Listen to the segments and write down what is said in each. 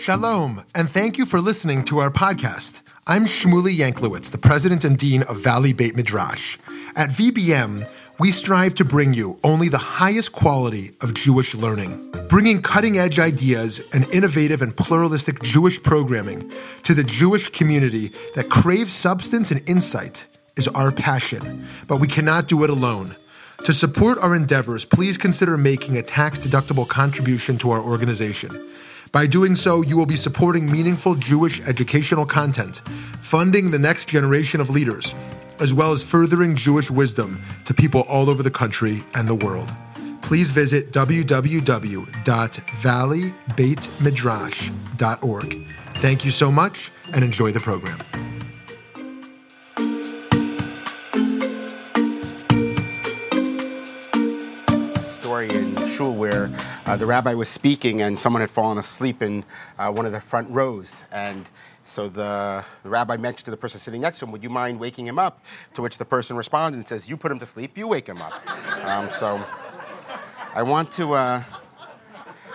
Shalom, and thank you for listening to our podcast. I'm Shmuly Yanklowitz, the president and dean of Valley Beit Midrash. At VBM, we strive to bring you only the highest quality of Jewish learning, bringing cutting edge ideas and innovative and pluralistic Jewish programming to the Jewish community that craves substance and insight is our passion, but we cannot do it alone. To support our endeavors, please consider making a tax deductible contribution to our organization. By doing so, you will be supporting meaningful Jewish educational content, funding the next generation of leaders, as well as furthering Jewish wisdom to people all over the country and the world. Please visit www.valleybeitmidrash.org. Thank you so much and enjoy the program. story in shul uh, the rabbi was speaking and someone had fallen asleep in uh, one of the front rows. And so the, the rabbi mentioned to the person sitting next to him, Would you mind waking him up? To which the person responded and says, You put him to sleep, you wake him up. Um, so I want to. Uh,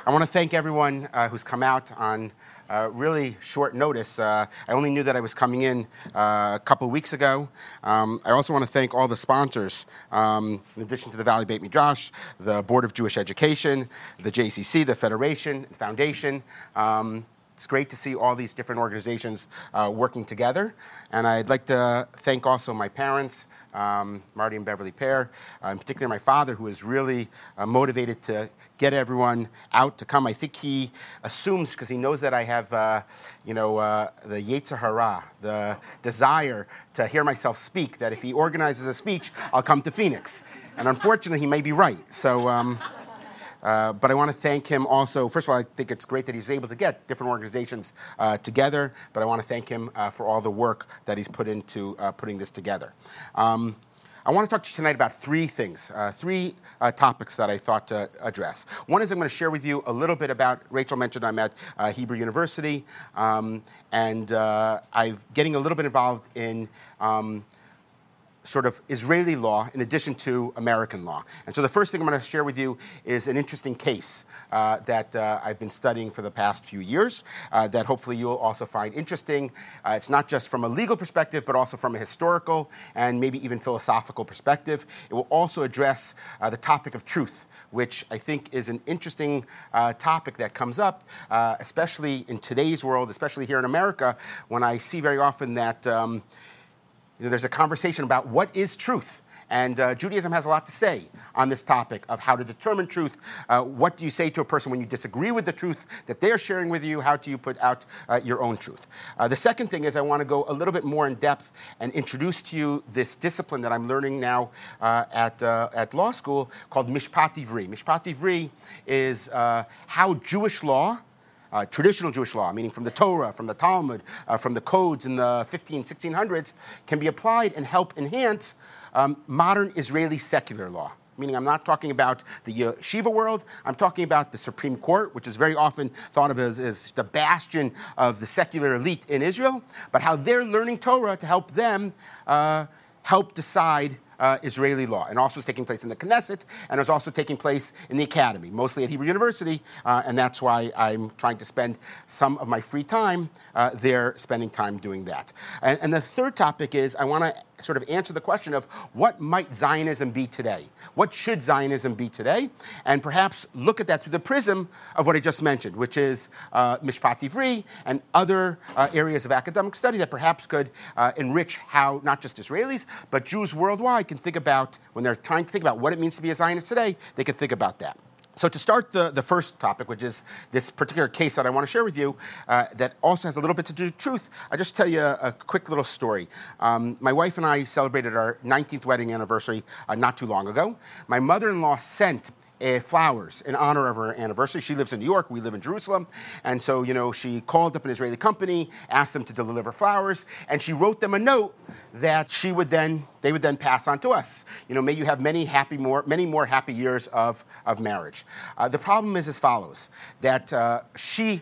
I want to thank everyone uh, who's come out on uh, really short notice. Uh, I only knew that I was coming in uh, a couple weeks ago. Um, I also want to thank all the sponsors, um, in addition to the Valley Beit Midrash, the Board of Jewish Education, the JCC, the Federation, Foundation. Um, it's great to see all these different organizations uh, working together. And I'd like to thank also my parents, um, Marty and Beverly Pear, uh, in particular my father, who is really motivated to get everyone out to come. I think he assumes, because he knows that I have, uh, you know, uh, the Yetzer Hara, the desire to hear myself speak, that if he organizes a speech, I'll come to Phoenix. And unfortunately, he may be right. So, um, uh, but I want to thank him also. First of all, I think it's great that he's able to get different organizations uh, together, but I want to thank him uh, for all the work that he's put into uh, putting this together. Um, I want to talk to you tonight about three things, uh, three uh, topics that I thought to address. One is I'm going to share with you a little bit about, Rachel mentioned I'm at uh, Hebrew University, um, and uh, I'm getting a little bit involved in um, sort of Israeli law in addition to American law. And so the first thing I'm going to share with you is an interesting case uh, that uh, I've been studying for the past few years uh, that hopefully you'll also find interesting. Uh, it's not just from a legal perspective, but also from a historical and maybe even philosophical perspective. It will also address uh, the topic of truth, which I think is an interesting uh, topic that comes up, especially in today's world, especially here in America, when I see very often that. Um, you know, there's a conversation about what is truth. And uh, Judaism has a lot to say on this topic of how to determine truth. Uh, what do you say to a person when you disagree with the truth that they're sharing with you? How do you put out uh, your own truth? Uh, the second thing is I want to go a little bit more in depth and introduce to you this discipline that I'm learning now uh, at, uh, at law school called Mishpat Ivri. Mishpat Ivri is how Jewish law uh, traditional Jewish law, meaning from the Torah, from the Talmud, uh, from the codes in the 15, 1600s, can be applied and help enhance um, modern Israeli secular law. Meaning, I'm not talking about the yeshiva world, I'm talking about the Supreme Court, which is very often thought of as, as the bastion of the secular elite in Israel, but how they're learning Torah to help them uh, help decide uh, Israeli law, and also is taking place in the Knesset, and is also taking place in the academy, mostly at Hebrew University, uh, and that's why I'm trying to spend some of my free time uh, there, spending time doing that. And, and the third topic is I want to sort of answer the question of what might Zionism be today? What should Zionism be today? And perhaps look at that through the prism of what I just mentioned, which is uh, Mishpat Ivri and other uh, areas of academic study that perhaps could uh, enrich how not just Israelis, but Jews worldwide can think about, when they're trying to think about what it means to be a Zionist today, they can think about that. So, to start the, the first topic, which is this particular case that I want to share with you, uh, that also has a little bit to do with truth, I'll just tell you a, a quick little story. Um, my wife and I celebrated our 19th wedding anniversary uh, not too long ago. My mother in law sent flowers in honor of her anniversary. She lives in New York, we live in Jerusalem. And so, you know, she called up an Israeli company, asked them to deliver flowers, and she wrote them a note that she would then, they would then pass on to us. You know, may you have many happy more, many more happy years of, of marriage. Uh, the problem is as follows, that uh, she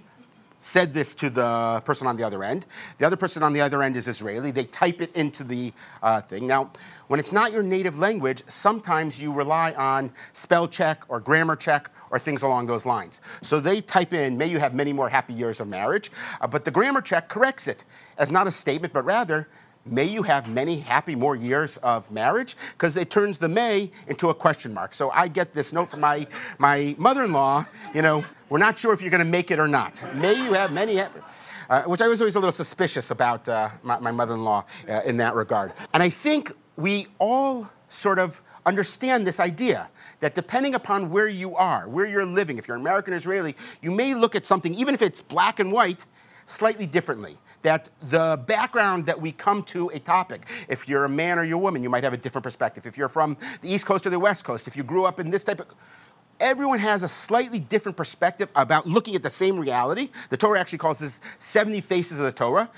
said this to the person on the other end. The other person on the other end is Israeli. They type it into the uh, thing. Now, when it's not your native language, sometimes you rely on spell check or grammar check or things along those lines. So they type in, may you have many more happy years of marriage, uh, but the grammar check corrects it as not a statement, but rather, may you have many happy more years of marriage because it turns the may into a question mark so i get this note from my, my mother-in-law you know we're not sure if you're going to make it or not may you have many happy uh, which I was always a little suspicious about uh, my, my mother in law uh, in that regard. And I think we all sort of understand this idea that depending upon where you are, where you're living, if you're American Israeli, you may look at something, even if it's black and white, slightly differently. That the background that we come to a topic, if you're a man or you're a woman, you might have a different perspective. If you're from the East Coast or the West Coast, if you grew up in this type of everyone has a slightly different perspective about looking at the same reality. The Torah actually calls this 70 faces of the Torah.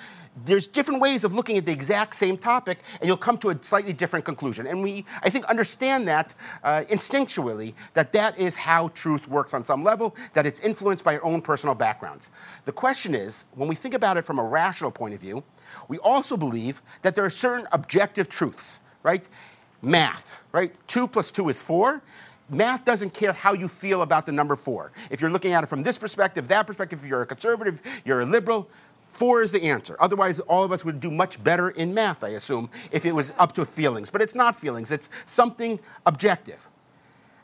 There's different ways of looking at the exact same topic, and you'll come to a slightly different conclusion. And we, I think, understand that uh, instinctually, that that is how truth works on some level, that it's influenced by our own personal backgrounds. The question is, when we think about it from a rational point of view, we also believe that there are certain objective truths, right? Math, right? Two plus two is four math doesn't care how you feel about the number four. If you're looking at it from this perspective, that perspective, if you're a conservative, you're a liberal, four is the answer. Otherwise, all of us would do much better in math, I assume, if it was up to feelings. But it's not feelings, it's something objective.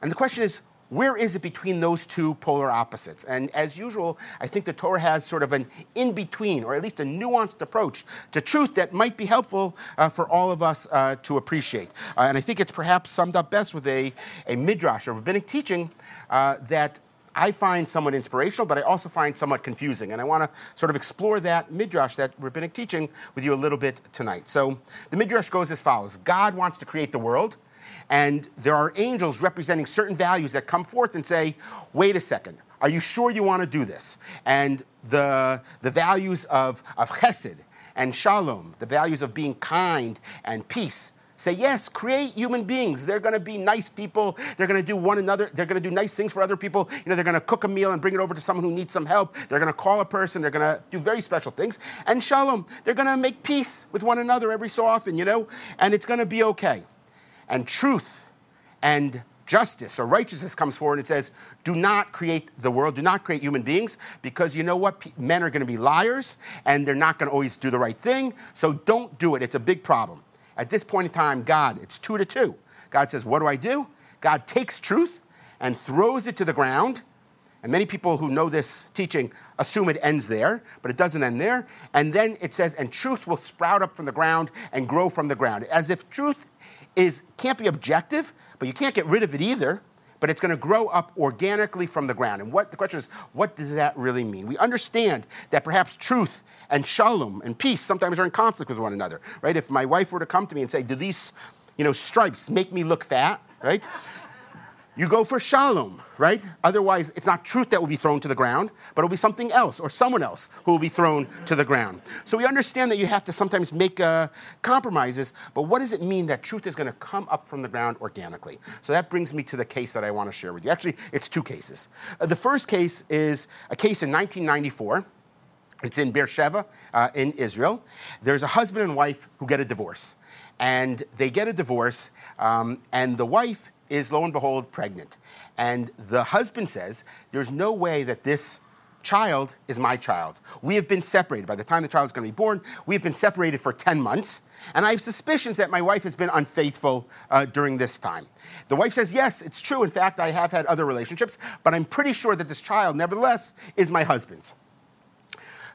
And the question is, where is it between those two polar opposites? And as usual, I think the Torah has sort of an in between, or at least a nuanced approach to truth that might be helpful uh, for all of us uh, to appreciate. Uh, and I think it's perhaps summed up best with a, a midrash, a rabbinic teaching uh, that I find somewhat inspirational, but I also find somewhat confusing. And I want to sort of explore that midrash, that rabbinic teaching, with you a little bit tonight. So the midrash goes as follows God wants to create the world. And there are angels representing certain values that come forth and say, wait a second, are you sure you want to do this? And the, the values of, of chesed and shalom, the values of being kind and peace, say, yes, create human beings. They're going to be nice people. They're going to do one another. They're going to do nice things for other people. You know, they're going to cook a meal and bring it over to someone who needs some help. They're going to call a person. They're going to do very special things. And shalom, they're going to make peace with one another every so often, you know, and it's going to be okay and truth and justice or righteousness comes forward and says, do not create the world, do not create human beings, because you know what? Men are going to be liars and they're not going to always do the right thing. So don't do it. It's a big problem. At this point in time, God, it's two to two. God says, What do I do? God takes truth and throws it to the ground. And many people who know this teaching assume it ends there, but it doesn't end there. And then it says, and truth will sprout up from the ground and grow from the ground. As if truth is can't be objective, but you can't get rid of it either. But it's going to grow up organically from the ground. And what the question is, what does that really mean? We understand that perhaps truth and shalom and peace sometimes are in conflict with one another, right? If my wife were to come to me and say, "Do these, you know, stripes make me look fat?" Right? You go for shalom, right? Otherwise, it's not truth that will be thrown to the ground, but it'll be something else or someone else who will be thrown to the ground. So we understand that you have to sometimes make uh, compromises, but what does it mean that truth is going to come up from the ground organically? So that brings me to the case that I want to share with you. Actually, it's two cases. Uh, the first case is a case in 1994. It's in Beersheba uh, in Israel. There's a husband and wife who get a divorce. And they get a divorce, um, and the wife is lo and behold pregnant. And the husband says, There's no way that this child is my child. We have been separated. By the time the child is going to be born, we have been separated for 10 months. And I have suspicions that my wife has been unfaithful uh, during this time. The wife says, Yes, it's true. In fact, I have had other relationships, but I'm pretty sure that this child, nevertheless, is my husband's.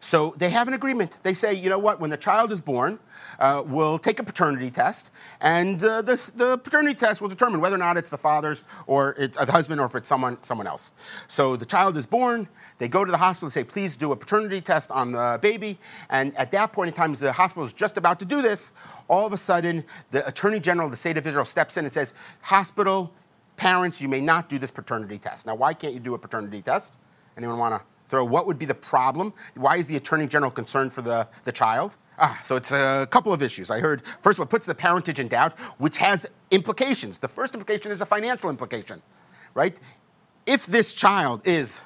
So they have an agreement. They say, you know what, when the child is born, uh, we'll take a paternity test, and uh, this, the paternity test will determine whether or not it's the father's or it's uh, the husband or if it's someone, someone else. So the child is born, they go to the hospital and say, please do a paternity test on the baby. And at that point in time, the hospital is just about to do this. All of a sudden, the Attorney General of the state of Israel steps in and says, Hospital, parents, you may not do this paternity test. Now, why can't you do a paternity test? Anyone want to throw what would be the problem? Why is the Attorney General concerned for the, the child? Ah, so it's a couple of issues. I heard, first of all, puts the parentage in doubt, which has implications. The first implication is a financial implication, right? If this child is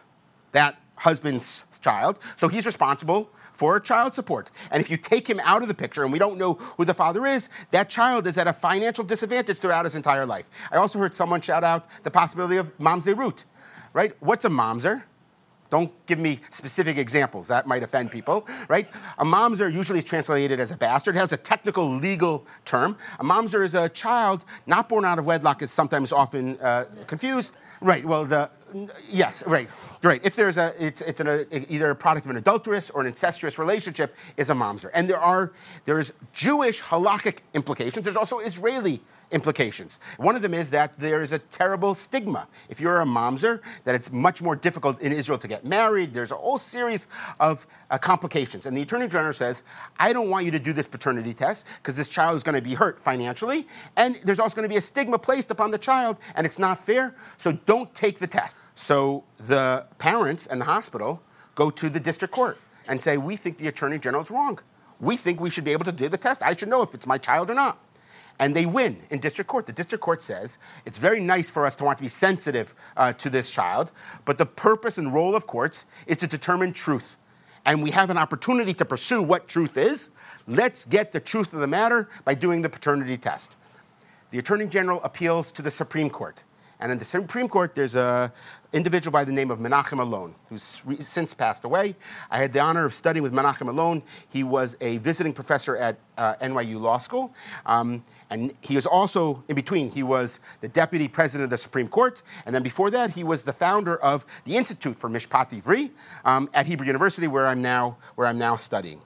that husband's child, so he's responsible for child support. And if you take him out of the picture and we don't know who the father is, that child is at a financial disadvantage throughout his entire life. I also heard someone shout out the possibility of mamzerut, right? What's a mamzer? Don't give me specific examples. That might offend people, right? A mamzer usually is translated as a bastard. It has a technical legal term. A mamzer is a child not born out of wedlock, is sometimes often uh, confused. Right, well, the, yes, right. Right. If there's a, it's, it's an, a, either a product of an adulterous or an incestuous relationship, is a mamzer. And there are, there's Jewish halakhic implications. There's also Israeli implications. One of them is that there is a terrible stigma. If you're a mamzer, that it's much more difficult in Israel to get married. There's a whole series of uh, complications. And the Attorney General says, I don't want you to do this paternity test because this child is going to be hurt financially. And there's also going to be a stigma placed upon the child, and it's not fair. So don't take the test. So the parents and the hospital go to the district court and say, We think the attorney general is wrong. We think we should be able to do the test. I should know if it's my child or not. And they win in district court. The district court says it's very nice for us to want to be sensitive uh, to this child, but the purpose and role of courts is to determine truth. And we have an opportunity to pursue what truth is. Let's get the truth of the matter by doing the paternity test. The Attorney General appeals to the Supreme Court. And in the Supreme Court, there's an individual by the name of Menachem Elon, who's re- since passed away. I had the honor of studying with Menachem Elon. He was a visiting professor at uh, NYU Law School. Um, and he was also, in between, he was the deputy president of the Supreme Court. And then before that, he was the founder of the Institute for Mishpat Ivri um, at Hebrew University, where I'm, now, where I'm now studying.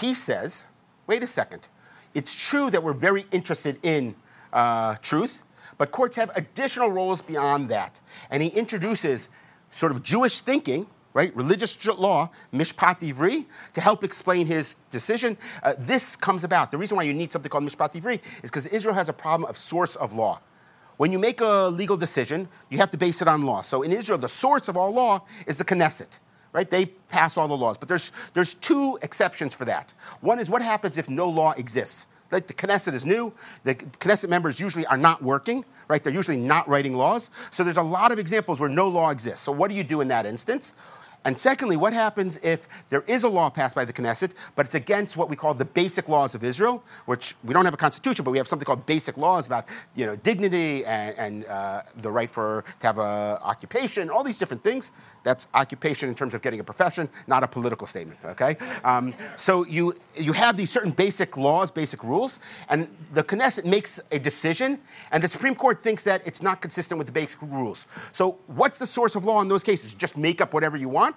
He says, wait a second, it's true that we're very interested in uh, truth but courts have additional roles beyond that. And he introduces sort of Jewish thinking, right, religious law, mishpat ivri, to help explain his decision. Uh, this comes about. The reason why you need something called mishpat ivri is because Israel has a problem of source of law. When you make a legal decision, you have to base it on law. So in Israel, the source of all law is the Knesset right? They pass all the laws. But there's, there's two exceptions for that. One is what happens if no law exists? Like the Knesset is new. The Knesset members usually are not working, right? They're usually not writing laws. So there's a lot of examples where no law exists. So what do you do in that instance? And secondly, what happens if there is a law passed by the Knesset, but it's against what we call the basic laws of Israel, which we don't have a constitution, but we have something called basic laws about you know, dignity and, and uh, the right for, to have an occupation, all these different things. That's occupation in terms of getting a profession, not a political statement, okay? Um, so you, you have these certain basic laws, basic rules, and the Knesset makes a decision, and the Supreme Court thinks that it's not consistent with the basic rules. So what's the source of law in those cases? Just make up whatever you want?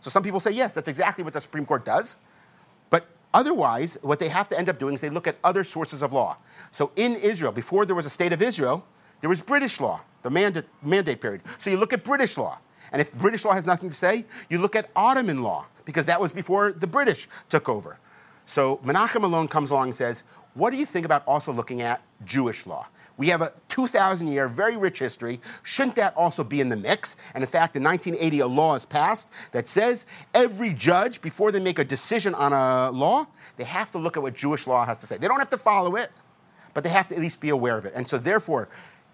So some people say, yes, that's exactly what the Supreme Court does. But otherwise, what they have to end up doing is they look at other sources of law. So in Israel, before there was a state of Israel, there was British law, the mandate, mandate period. So you look at British law. And if British law has nothing to say, you look at Ottoman law, because that was before the British took over. So Menachem Elon comes along and says, What do you think about also looking at Jewish law? We have a 2,000 year, very rich history. Shouldn't that also be in the mix? And in fact, in 1980, a law is passed that says every judge, before they make a decision on a law, they have to look at what Jewish law has to say. They don't have to follow it, but they have to at least be aware of it. And so, therefore,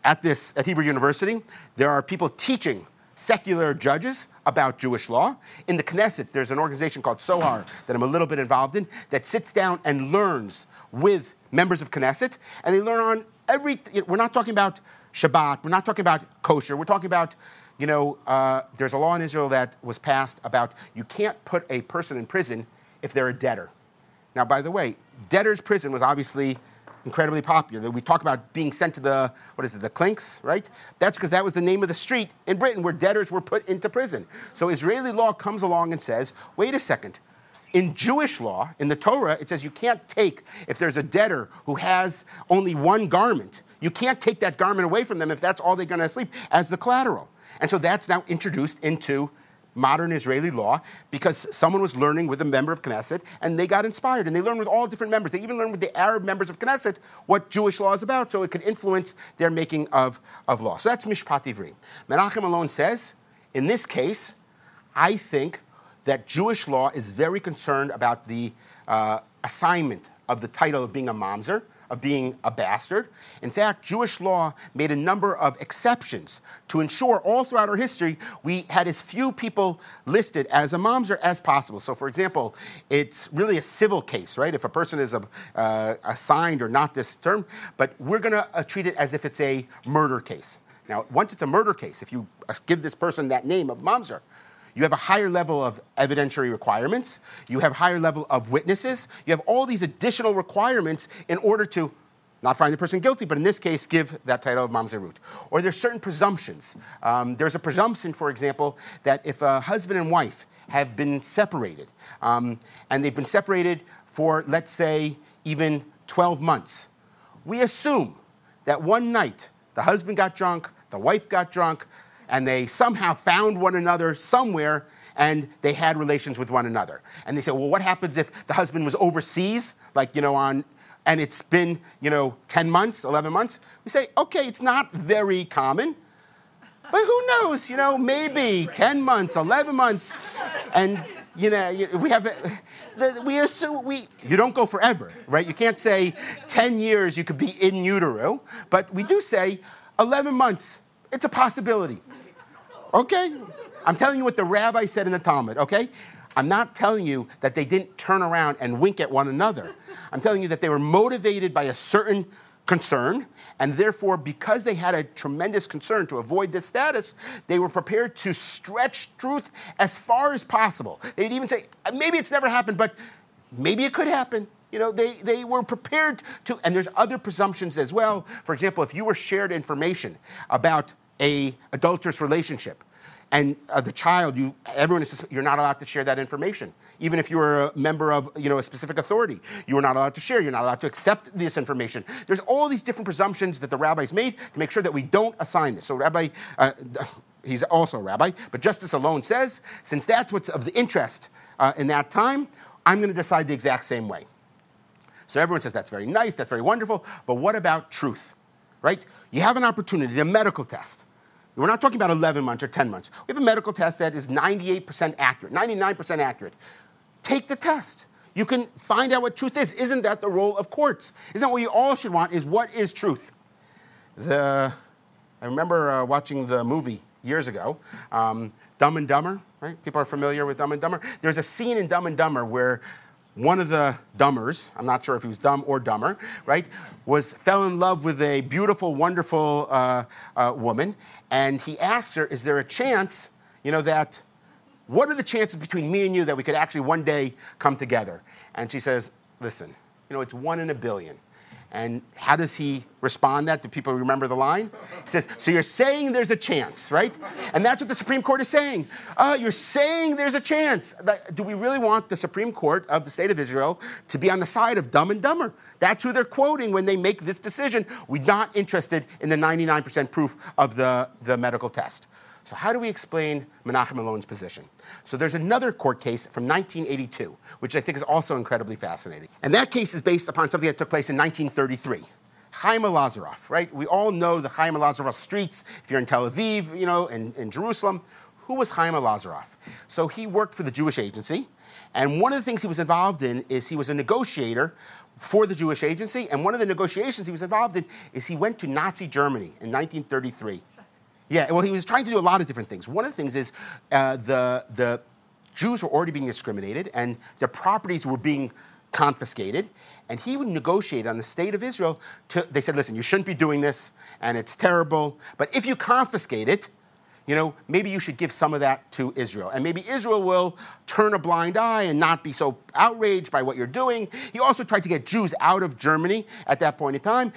at this at Hebrew University, there are people teaching secular judges about Jewish law. In the Knesset, there's an organization called Sohar that I'm a little bit involved in that sits down and learns with members of Knesset, and they learn on every. We're not talking about Shabbat. We're not talking about kosher. We're talking about. You know, uh, there's a law in Israel that was passed about you can't put a person in prison if they're a debtor. Now, by the way, debtor's prison was obviously incredibly popular. We talk about being sent to the, what is it, the clinks, right? That's because that was the name of the street in Britain where debtors were put into prison. So Israeli law comes along and says, wait a second. In Jewish law, in the Torah, it says you can't take, if there's a debtor who has only one garment, you can't take that garment away from them if that's all they're going to sleep as the collateral. And so that's now introduced into modern Israeli law because someone was learning with a member of Knesset and they got inspired and they learned with all different members. They even learned with the Arab members of Knesset what Jewish law is about so it could influence their making of, of law. So that's Mishpat Ivri. Menachem Elon says, in this case, I think that Jewish law is very concerned about the uh, assignment of the title of being a mamzer of being a bastard. In fact, Jewish law made a number of exceptions to ensure all throughout our history we had as few people listed as a mamzer as possible. So, for example, it's really a civil case, right? If a person is a, uh, assigned or not this term, but we're going to uh, treat it as if it's a murder case. Now, once it's a murder case, if you give this person that name of Mamzer, you have a higher level of evidentiary requirements. You have higher level of witnesses. You have all these additional requirements in order to not find the person guilty, but in this case, give that title of Mamzerut. Or there's certain presumptions. Um, there's a presumption, for example, that if a husband and wife have been separated, um, and they've been separated for, let's say, even 12 months, we assume that one night the husband got drunk, the wife got drunk, and they somehow found one another somewhere and they had relations with one another. And they say, well, what happens if the husband was overseas, like, you know, on, and it's been, you know, 10 months, 11 months? We say, okay, it's not very common. But who knows, you know, maybe 10 months, 11 months, and you know, we have, we assume we, you don't go forever, right? You can't say 10 years you could be in utero, but we do say 11 months. It's a possibility. Okay? I'm telling you what the rabbi said in the Talmud, okay? I'm not telling you that they didn't turn around and wink at one another. I'm telling you that they were motivated by a certain concern, and therefore, because they had a tremendous concern to avoid this status, they were prepared to stretch truth as far as possible. They'd even say, maybe it's never happened, but maybe it could happen. You know, they, they were prepared to, and there's other presumptions as well. For example, if you were shared information about a adulterous relationship, and uh, the child, you, everyone is, you're not allowed to share that information. Even if you are a member of you know, a specific authority, you are not allowed to share. You're not allowed to accept this information. There's all these different presumptions that the rabbis made to make sure that we don't assign this. So, Rabbi, uh, he's also a rabbi, but justice Elon says, since that's what's of the interest uh, in that time, I'm going to decide the exact same way. So everyone says that's very nice, that's very wonderful, but what about truth? Right? You have an opportunity, a medical test we're not talking about 11 months or 10 months. We have a medical test that is 98% accurate, 99% accurate. Take the test. You can find out what truth is. Isn't that the role of courts? Isn't that what you all should want? Is what is truth? The, I remember uh, watching the movie years ago, um, Dumb and Dumber. Right? People are familiar with Dumb and Dumber. There's a scene in Dumb and Dumber where one of the dumbers, I'm not sure if he was dumb or dumber, right, was fell in love with a beautiful, wonderful uh, uh, woman, and he asked her, "Is there a chance, you know, that what are the chances between me and you that we could actually one day come together?" And she says, "Listen, you know, it's one in a billion. And how does he respond that? Do people remember the line? He says, So you're saying there's a chance, right? And that's what the Supreme Court is saying. Uh, you're saying there's a chance. Do we really want the Supreme Court of the state of Israel to be on the side of dumb and dumber? That's who they're quoting when they make this decision. We're not interested in the 99% proof of the, the medical test. So, how do we explain Menachem Elon's position? So, there's another court case from 1982, which I think is also incredibly fascinating. And that case is based upon something that took place in 1933. Chaim Arlosoroff, right? We all know the Chaim Arlosoroff streets. If you're in Tel Aviv, you know, in, in Jerusalem, who was Chaim Arlosoroff? So he worked for the Jewish Agency, and one of the things he was involved in is he was a negotiator for the Jewish Agency, and one of the negotiations he was involved in is he went to Nazi Germany in 1933 yeah, well, he was trying to do a lot of different things. One of the things is uh, the, the Jews were already being discriminated and their properties were being confiscated. And he would negotiate on the state of Israel. To, they said, listen, you shouldn't be doing this and it's terrible. But if you confiscate it, you know, maybe you should give some of that to Israel. And maybe Israel will turn a blind eye and not be so outraged by what you're doing. He also tried to get Jews out of Germany at that point in time.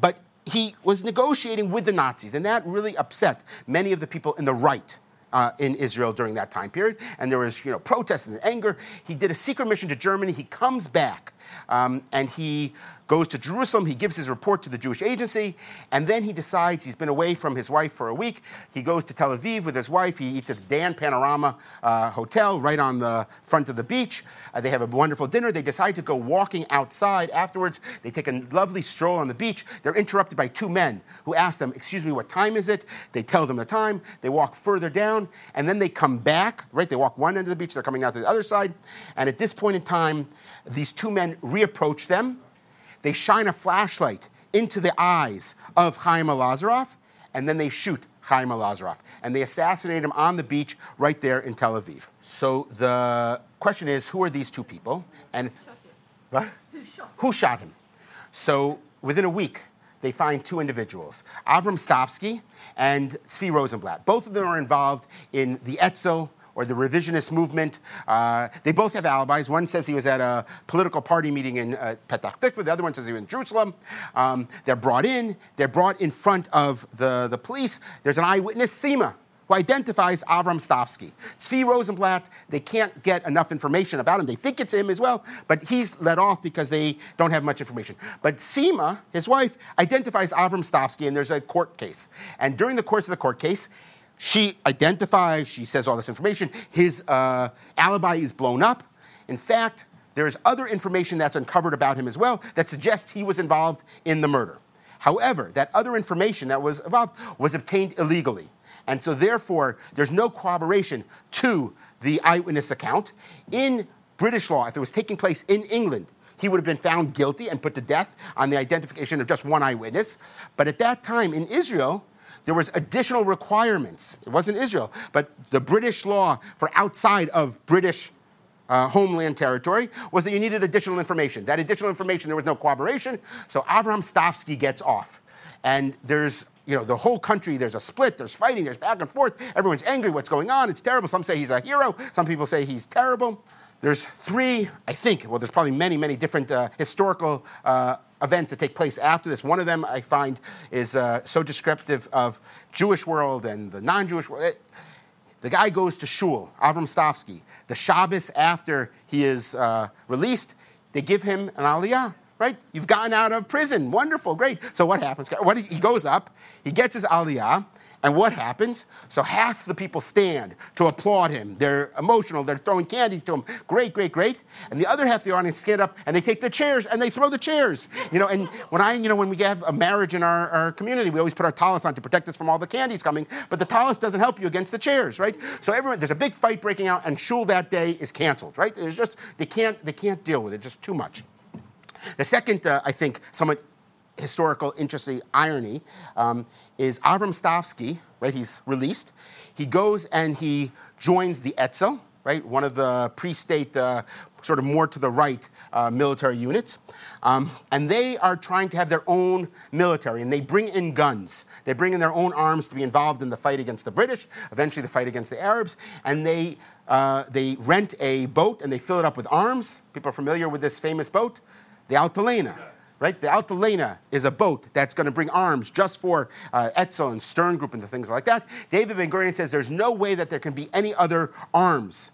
But he was negotiating with the Nazis, and that really upset many of the people in the right. Uh, in Israel during that time period, and there was, you know, protests and anger. He did a secret mission to Germany. He comes back, um, and he goes to Jerusalem. He gives his report to the Jewish agency, and then he decides he's been away from his wife for a week. He goes to Tel Aviv with his wife. He eats at the Dan Panorama uh, Hotel right on the front of the beach. Uh, they have a wonderful dinner. They decide to go walking outside afterwards. They take a lovely stroll on the beach. They're interrupted by two men who ask them, Excuse me, what time is it? They tell them the time. They walk further down, and then they come back, right? They walk one end of the beach, they're coming out to the other side. And at this point in time, these two men reapproach them they shine a flashlight into the eyes of Chaim Arlosoroff, and then they shoot Chaim Arlosoroff. And they assassinate him on the beach right there in Tel Aviv. So the question is who are these two people? And what? Who shot? Who shot him? So within a week, they find two individuals, Avram Stavsky and Tzvi Rosenblatt. Both of them are involved in the Etzel or the revisionist movement. Uh, they both have alibis. One says he was at a political party meeting in uh, Petah Tikva. The other one says he was in Jerusalem. Um, they're brought in. They're brought in front of the, the police. There's an eyewitness, Sima, who identifies Avram Stavsky. Tzvi Rosenblatt, they can't get enough information about him. They think it's him as well, but he's let off because they don't have much information. But Sima, his wife, identifies Avram Stavsky, and there's a court case. And during the course of the court case, she identifies, she says all this information. His uh, alibi is blown up. In fact, there's other information that's uncovered about him as well that suggests he was involved in the murder. However, that other information that was involved was obtained illegally. And so, therefore, there's no corroboration to the eyewitness account. In British law, if it was taking place in England, he would have been found guilty and put to death on the identification of just one eyewitness. But at that time in Israel, there was additional requirements. It wasn't Israel, but the British law for outside of British uh, homeland territory was that you needed additional information. That additional information, there was no cooperation, so Avram Stavsky gets off. And there's you know, the whole country, there's a split, there's fighting, there's back and forth. Everyone's angry, what's going on? It's terrible. Some say he's a hero, some people say he's terrible. There's three, I think, well, there's probably many, many different uh, historical uh, events that take place after this. One of them I find is uh, so descriptive of Jewish world and the non-Jewish world. It, the guy goes to shul, Avram Stavsky. The Shabbos after he is uh, released, they give him an aliyah right? You've gotten out of prison. Wonderful, great. So what happens? What, he goes up, he gets his aliyah, and what happens? So half the people stand to applaud him. They're emotional. They're throwing candies to him. Great, great, great. And the other half of the audience stand up and they take the chairs and they throw the chairs. You know, and when I, you know, when we have a marriage in our, our community, we always put our tallis on to protect us from all the candies coming. But the tallis doesn't help you against the chairs, right? So everyone, there's a big fight breaking out, and shul that day is canceled, right? There's just they can't they can't deal with it. Just too much. The second, uh, I think, somewhat historical, interesting irony um, is Avram Stavsky, right? He's released. He goes and he joins the Etzel, right? One of the pre-state, uh, sort of more to the right uh, military units. Um, and they are trying to have their own military, and they bring in guns. They bring in their own arms to be involved in the fight against the British, eventually the fight against the Arabs. And they, uh, they rent a boat and they fill it up with arms. People are familiar with this famous boat the Altalena. Right? The Altalena is a boat that's going to bring arms just for uh, Etzel and Stern Group and the things like that. David Ben Gurion says there's no way that there can be any other arms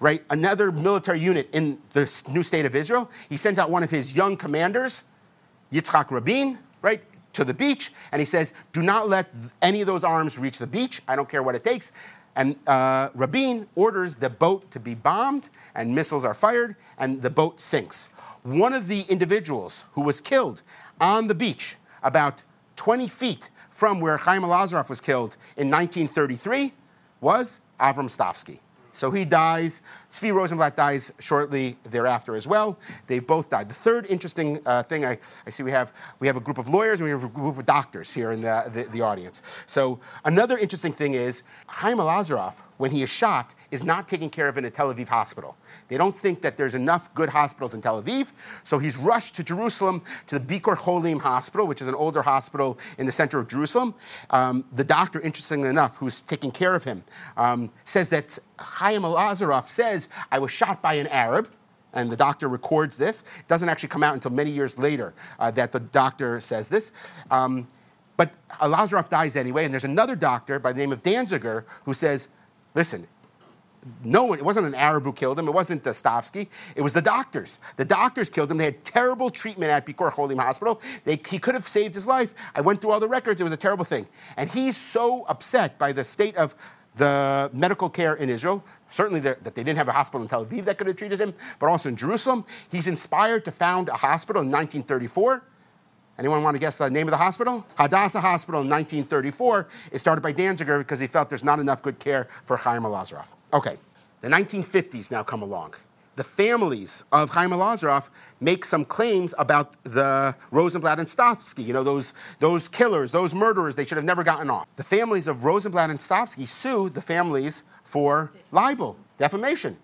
right? Another military unit in the new state of Israel. He sends out one of his young commanders, Yitzhak Rabin, right, to the beach, and he says, "Do not let any of those arms reach the beach. I don't care what it takes." And uh, Rabin orders the boat to be bombed, and missiles are fired, and the boat sinks one of the individuals who was killed on the beach about 20 feet from where Chaim Arlosoroff was killed in 1933 was Avram Stavsky. So he dies. Tzvi Rosenblatt dies shortly thereafter as well. They've both died. The third interesting uh, thing I, I, see we have we have a group of lawyers and we have a group of doctors here in the, the, the audience. So another interesting thing is Chaim Arlosoroff, when he is shot, is not taken care of in a Tel Aviv hospital. They don't think that there's enough good hospitals in Tel Aviv, so he's rushed to Jerusalem to the Bikur Cholim Hospital, which is an older hospital in the center of Jerusalem. Um, the doctor, interestingly enough, who's taking care of him, um, says that Chaim Arlosoroff says, I was shot by an Arab and the doctor records this. It doesn't actually come out until many years later uh, that the doctor says this. Um, but Arlosoroff dies anyway, and there's another doctor by the name of Danziger who says, Listen, no one, it wasn't an Arab who killed him. It wasn't Stavsky. It was the doctors. The doctors killed him. They had terrible treatment at Bikur Cholim Hospital. They, he could have saved his life. I went through all the records. It was a terrible thing. And he's so upset by the state of the medical care in Israel, certainly the, that they didn't have a hospital in Tel Aviv that could have treated him, but also in Jerusalem. He's inspired to found a hospital in 1934 Anyone want to guess the name of the hospital? Hadassah Hospital in 1934 It started by Danziger because he felt there's not enough good care for Chaim Arlosoroff. Okay, the 1950s now come along. The families of Chaim Arlosoroff make some claims about the Rosenblatt and Stavsky, you know, those, those killers, those murderers, they should have never gotten off. The families of Rosenblatt and Stavsky sue the families for libel, defamation.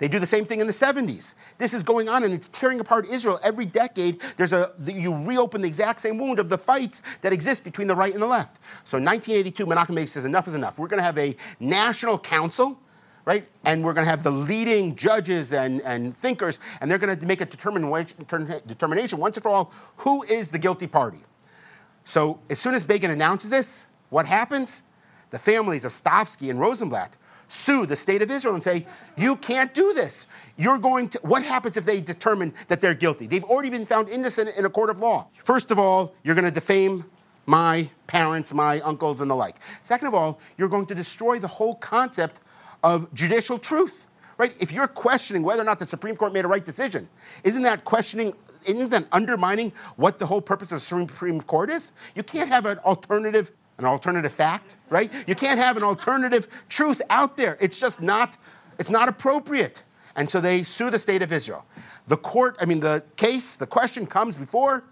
They do the same thing in the 70s. This is going on and it's tearing apart Israel every decade. There's a you reopen the exact same wound of the fights that exist between the right and the left. So in 1982, Menachem Begin says enough is enough. We're going to have a national council, right? And we're going to have the leading judges and, and thinkers, and they're going to make a determination once and for all who is the guilty party. So as soon as Begin announces this, what happens? The families of Stavsky and Rosenblatt sue the state of Israel and say, You can't do this. You're going to, what happens if they determine that they're guilty? They've already been found innocent in a court of law. First of all, you're going to defame my parents, my uncles, and the like. Second of all, you're going to destroy the whole concept of judicial truth. Right? If you're questioning whether or not the Supreme Court made a right decision, isn't that questioning isn't that undermining what the whole purpose of the Supreme Court is? You can't have an alternative an alternative fact, right? You can't have an alternative truth out there. It's just not, it's not appropriate. And so they sue the state of Israel. The court, I mean, the case, the question comes before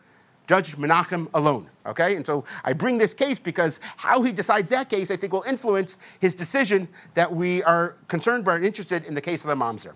Judge Menachem Elon, okay? And so I bring this case because how he decides that case, I think, will influence his decision that we are concerned about and interested in the case of the Mamzer.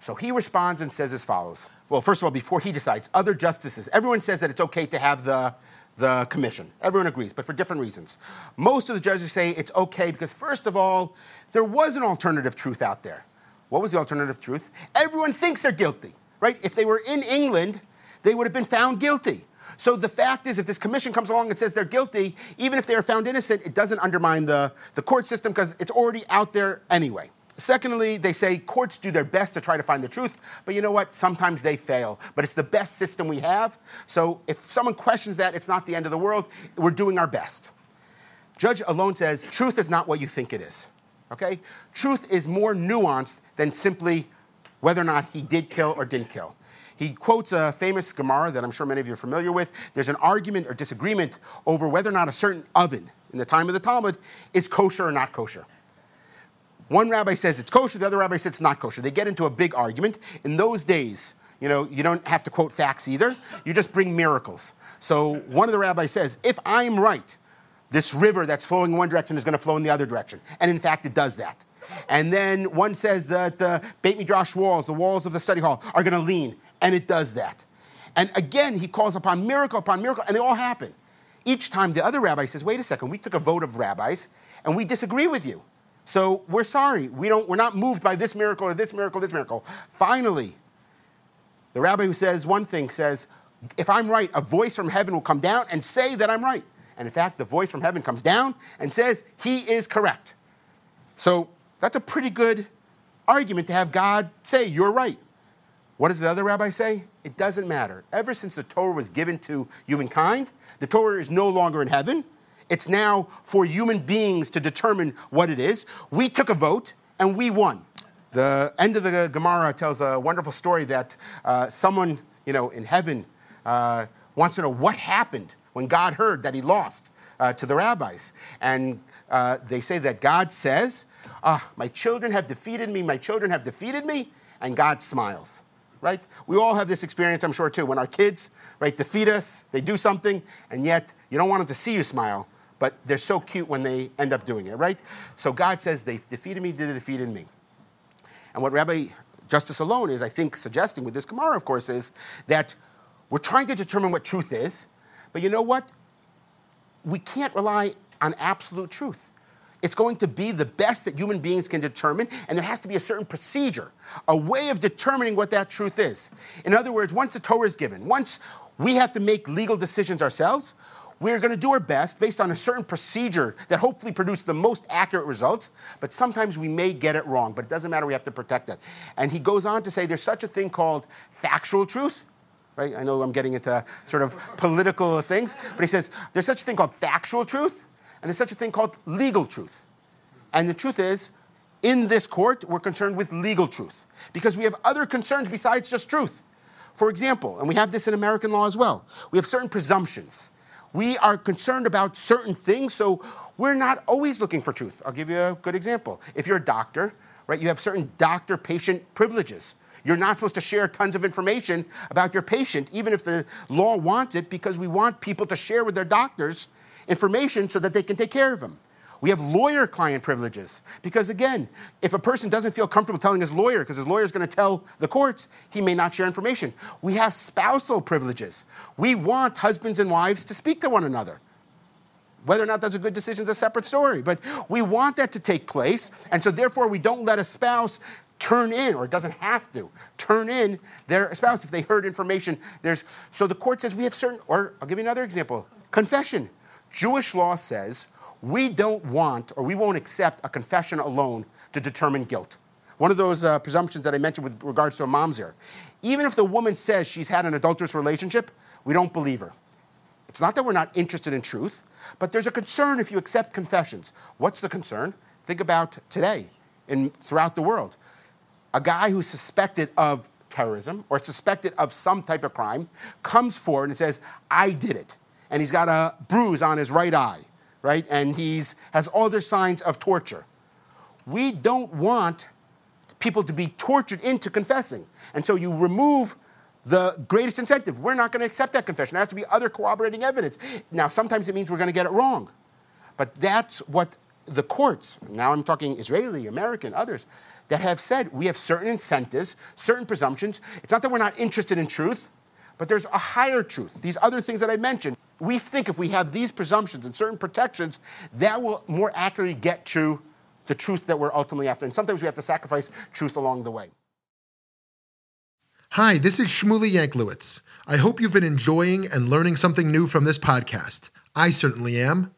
So he responds and says as follows. Well, first of all, before he decides, other justices, everyone says that it's okay to have the the commission. Everyone agrees, but for different reasons. Most of the judges say it's okay because, first of all, there was an alternative truth out there. What was the alternative truth? Everyone thinks they're guilty, right? If they were in England, they would have been found guilty. So the fact is, if this commission comes along and says they're guilty, even if they are found innocent, it doesn't undermine the, the court system because it's already out there anyway. Secondly, they say courts do their best to try to find the truth, but you know what? Sometimes they fail. But it's the best system we have. So if someone questions that, it's not the end of the world. We're doing our best. Judge Elon says truth is not what you think it is. Okay? Truth is more nuanced than simply whether or not he did kill or didn't kill. He quotes a famous Gemara that I'm sure many of you are familiar with. There's an argument or disagreement over whether or not a certain oven in the time of the Talmud is kosher or not kosher. One rabbi says it's kosher, the other rabbi says it's not kosher. They get into a big argument. In those days, you know, you don't have to quote facts either. You just bring miracles. So one of the rabbis says, if I'm right, this river that's flowing in one direction is going to flow in the other direction. And in fact, it does that. And then one says that the Beit Midrash walls, the walls of the study hall, are going to lean. And it does that. And again, he calls upon miracle upon miracle, and they all happen. Each time the other rabbi says, wait a second, we took a vote of rabbis, and we disagree with you. So we're sorry. We don't, we're not moved by this miracle or this miracle, this miracle. Finally, the rabbi who says one thing says, if I'm right, a voice from heaven will come down and say that I'm right. And in fact, the voice from heaven comes down and says, he is correct. So that's a pretty good argument to have God say, you're right. What does the other rabbi say? It doesn't matter. Ever since the Torah was given to humankind, the Torah is no longer in heaven. It's now for human beings to determine what it is. We took a vote and we won. The end of the Gemara tells a wonderful story that uh, someone, you know, in heaven uh, wants to know what happened when God heard that he lost uh, to the rabbis. And uh, they say that God says, ah, My children have defeated me, my children have defeated me, and God smiles right? We all have this experience, I'm sure, too. When our kids, right, defeat us, they do something, and yet you don't want them to see you smile but they're so cute when they end up doing it, right? So God says, They defeated me, did they in me. And what Rabbi Justice Elon is, I think, suggesting with this Gemara, of course, is that we're trying to determine what truth is, but you know what? We can't rely on absolute truth. It's going to be the best that human beings can determine, and there has to be a certain procedure, a way of determining what that truth is. In other words, once the Torah is given, once we have to make legal decisions ourselves, we're going to do our best based on a certain procedure that hopefully produces the most accurate results, but sometimes we may get it wrong, but it doesn't matter, we have to protect it. And he goes on to say there's such a thing called factual truth. Right? I know I'm getting into sort of political things, but he says there's such a thing called factual truth, and there's such a thing called legal truth. And the truth is, in this court, we're concerned with legal truth because we have other concerns besides just truth. For example, and we have this in American law as well, we have certain presumptions we are concerned about certain things, so we're not always looking for truth. I'll give you a good example. If you're a doctor, right, you have certain doctor patient privileges. You're not supposed to share tons of information about your patient, even if the law wants it, because we want people to share with their doctors information so that they can take care of them. We have lawyer client privileges because, again, if a person doesn't feel comfortable telling his lawyer because his lawyer is going to tell the courts, he may not share information. We have spousal privileges. We want husbands and wives to speak to one another. Whether or not that's a good decision is a separate story, but we want that to take place, and so therefore we don't let a spouse turn in, or doesn't have to turn in their spouse if they heard information. There's so the court says we have certain, or I'll give you another example: confession. Jewish law says we don't want or we won't accept a confession alone to determine guilt. One of those uh, presumptions that I mentioned with regards to a mamzer. Even if the woman says she's had an adulterous relationship, we don't believe her. It's not that we're not interested in truth, but there's a concern if you accept confessions. What's the concern? Think about today and throughout the world. A guy who's suspected of terrorism or suspected of some type of crime comes forward and says, I did it. And he's got a bruise on his right eye right? And he's has other signs of torture. We don't want people to be tortured into confessing. And so you remove the greatest incentive. We're not going to accept that confession. There has to be other corroborating evidence. Now, sometimes it means we're going to get it wrong. But that's what the courts, now I'm talking Israeli, American, others, that have said we have certain incentives, certain presumptions. It's not that we're not interested in truth, but there's a higher truth. These other things that I mentioned we think if we have these presumptions and certain protections, that will more accurately get to the truth that we're ultimately after. And sometimes we have to sacrifice truth along the way. Hi, this is Shmuly Yanklowitz. I hope you've been enjoying and learning something new from this podcast. I certainly am.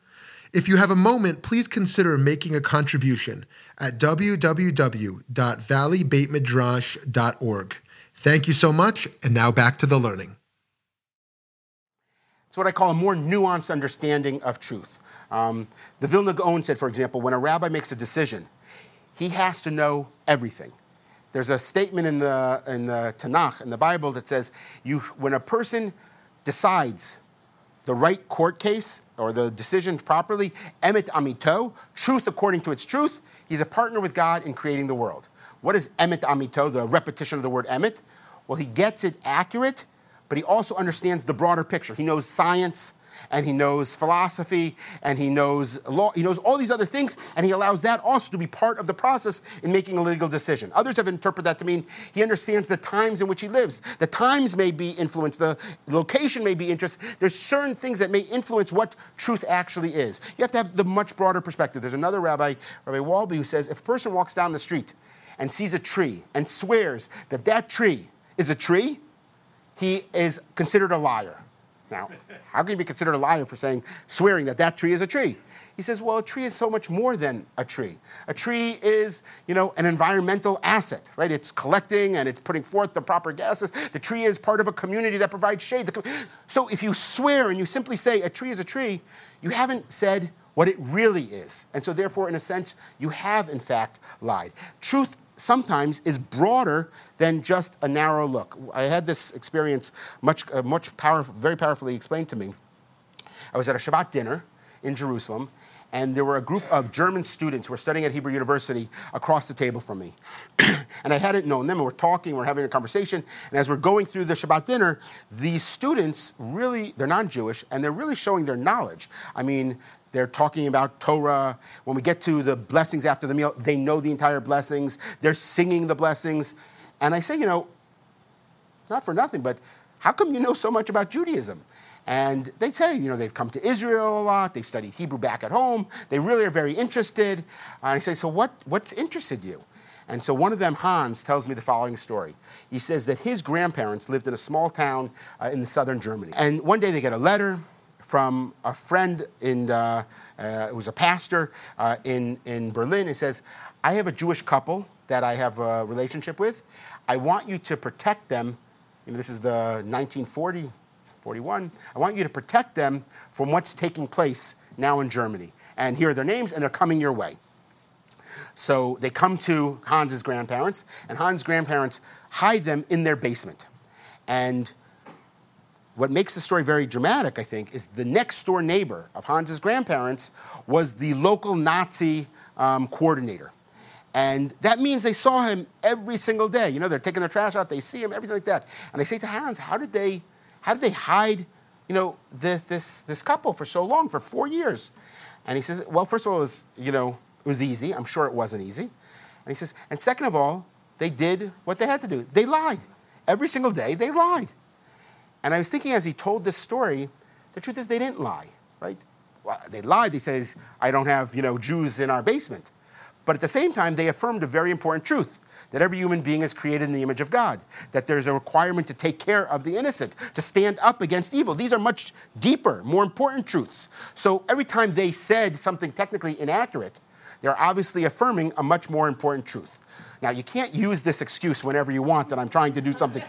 If you have a moment, please consider making a contribution at www.valleybeitmidrash.org. Thank you so much, and now back to the learning. What I call a more nuanced understanding of truth. Um, the Vilna Gaon said, for example, when a rabbi makes a decision, he has to know everything. There's a statement in the, in the Tanakh, in the Bible, that says you, when a person decides the right court case or the decision properly, emet amito, truth according to its truth, he's a partner with God in creating the world. What is emet amito, the repetition of the word emet? Well, he gets it accurate but he also understands the broader picture. He knows science and he knows philosophy and he knows law. He knows all these other things, and he allows that also to be part of the process in making a legal decision. Others have interpreted that to mean he understands the times in which he lives. The times may be influenced, the location may be interest. There's certain things that may influence what truth actually is. You have to have the much broader perspective. There's another rabbi, Rabbi Walby, who says if a person walks down the street and sees a tree and swears that that tree is a tree, he is considered a liar. Now, how can you be considered a liar for saying, swearing that that tree is a tree? He says, well, a tree is so much more than a tree. A tree is, you know, an environmental asset, right? It's collecting and it's putting forth the proper gases. The tree is part of a community that provides shade. So if you swear and you simply say a tree is a tree, you haven't said what it really is. And so therefore, in a sense, you have in fact lied. Truth sometimes is broader than just a narrow look. I had this experience much, uh, much powerful, very powerfully explained to me. I was at a Shabbat dinner in Jerusalem, and there were a group of German students who were studying at Hebrew University across the table from me. and I hadn't known them, and we're talking, we're having a conversation, and as we're going through the Shabbat dinner, these students really, they're non Jewish, and they're really showing their knowledge. I mean, they're talking about Torah. When we get to the blessings after the meal, they know the entire blessings. They're singing the blessings. And I say, you know, not for nothing, but how come you know so much about Judaism? And they say, you know, they've come to Israel a lot, they've studied Hebrew back at home, they really are very interested. And I say, so what, what's interested you? And so one of them, Hans, tells me the following story. He says that his grandparents lived in a small town uh, in the southern Germany. And one day they get a letter from a friend in, uh, uh, who's a pastor uh, in, in Berlin. He says, I have a Jewish couple that I have a relationship with. I want you to protect them. You know, this is the 1940, 41. I want you to protect them from what's taking place now in Germany. And here are their names, and they're coming your way. So they come to Hans's grandparents, and Hans's grandparents hide them in their basement. And what makes the story very dramatic, I think, is the next door neighbor of Hans's grandparents was the local Nazi um, coordinator. And that means they saw him every single day. You know, they're taking their trash out, they see him, everything like that. And they say to Hans, how did they, how did they hide, you know, this, this, this couple for so long, for four years? And he says, well, first of all, it was, you know, it was easy. I'm sure it wasn't easy. And he says, and second of all, they did what they had to do. They lied. Every single day, they lied. And I was thinking as he told this story, the truth is they didn't lie, right? Well, they lied. They said, I don't have, you know, Jews in our basement. But at the same time, they affirmed a very important truth that every human being is created in the image of God, that there's a requirement to take care of the innocent, to stand up against evil. These are much deeper, more important truths. So every time they said something technically inaccurate, they're obviously affirming a much more important truth. Now, you can't use this excuse whenever you want that I'm trying to do something.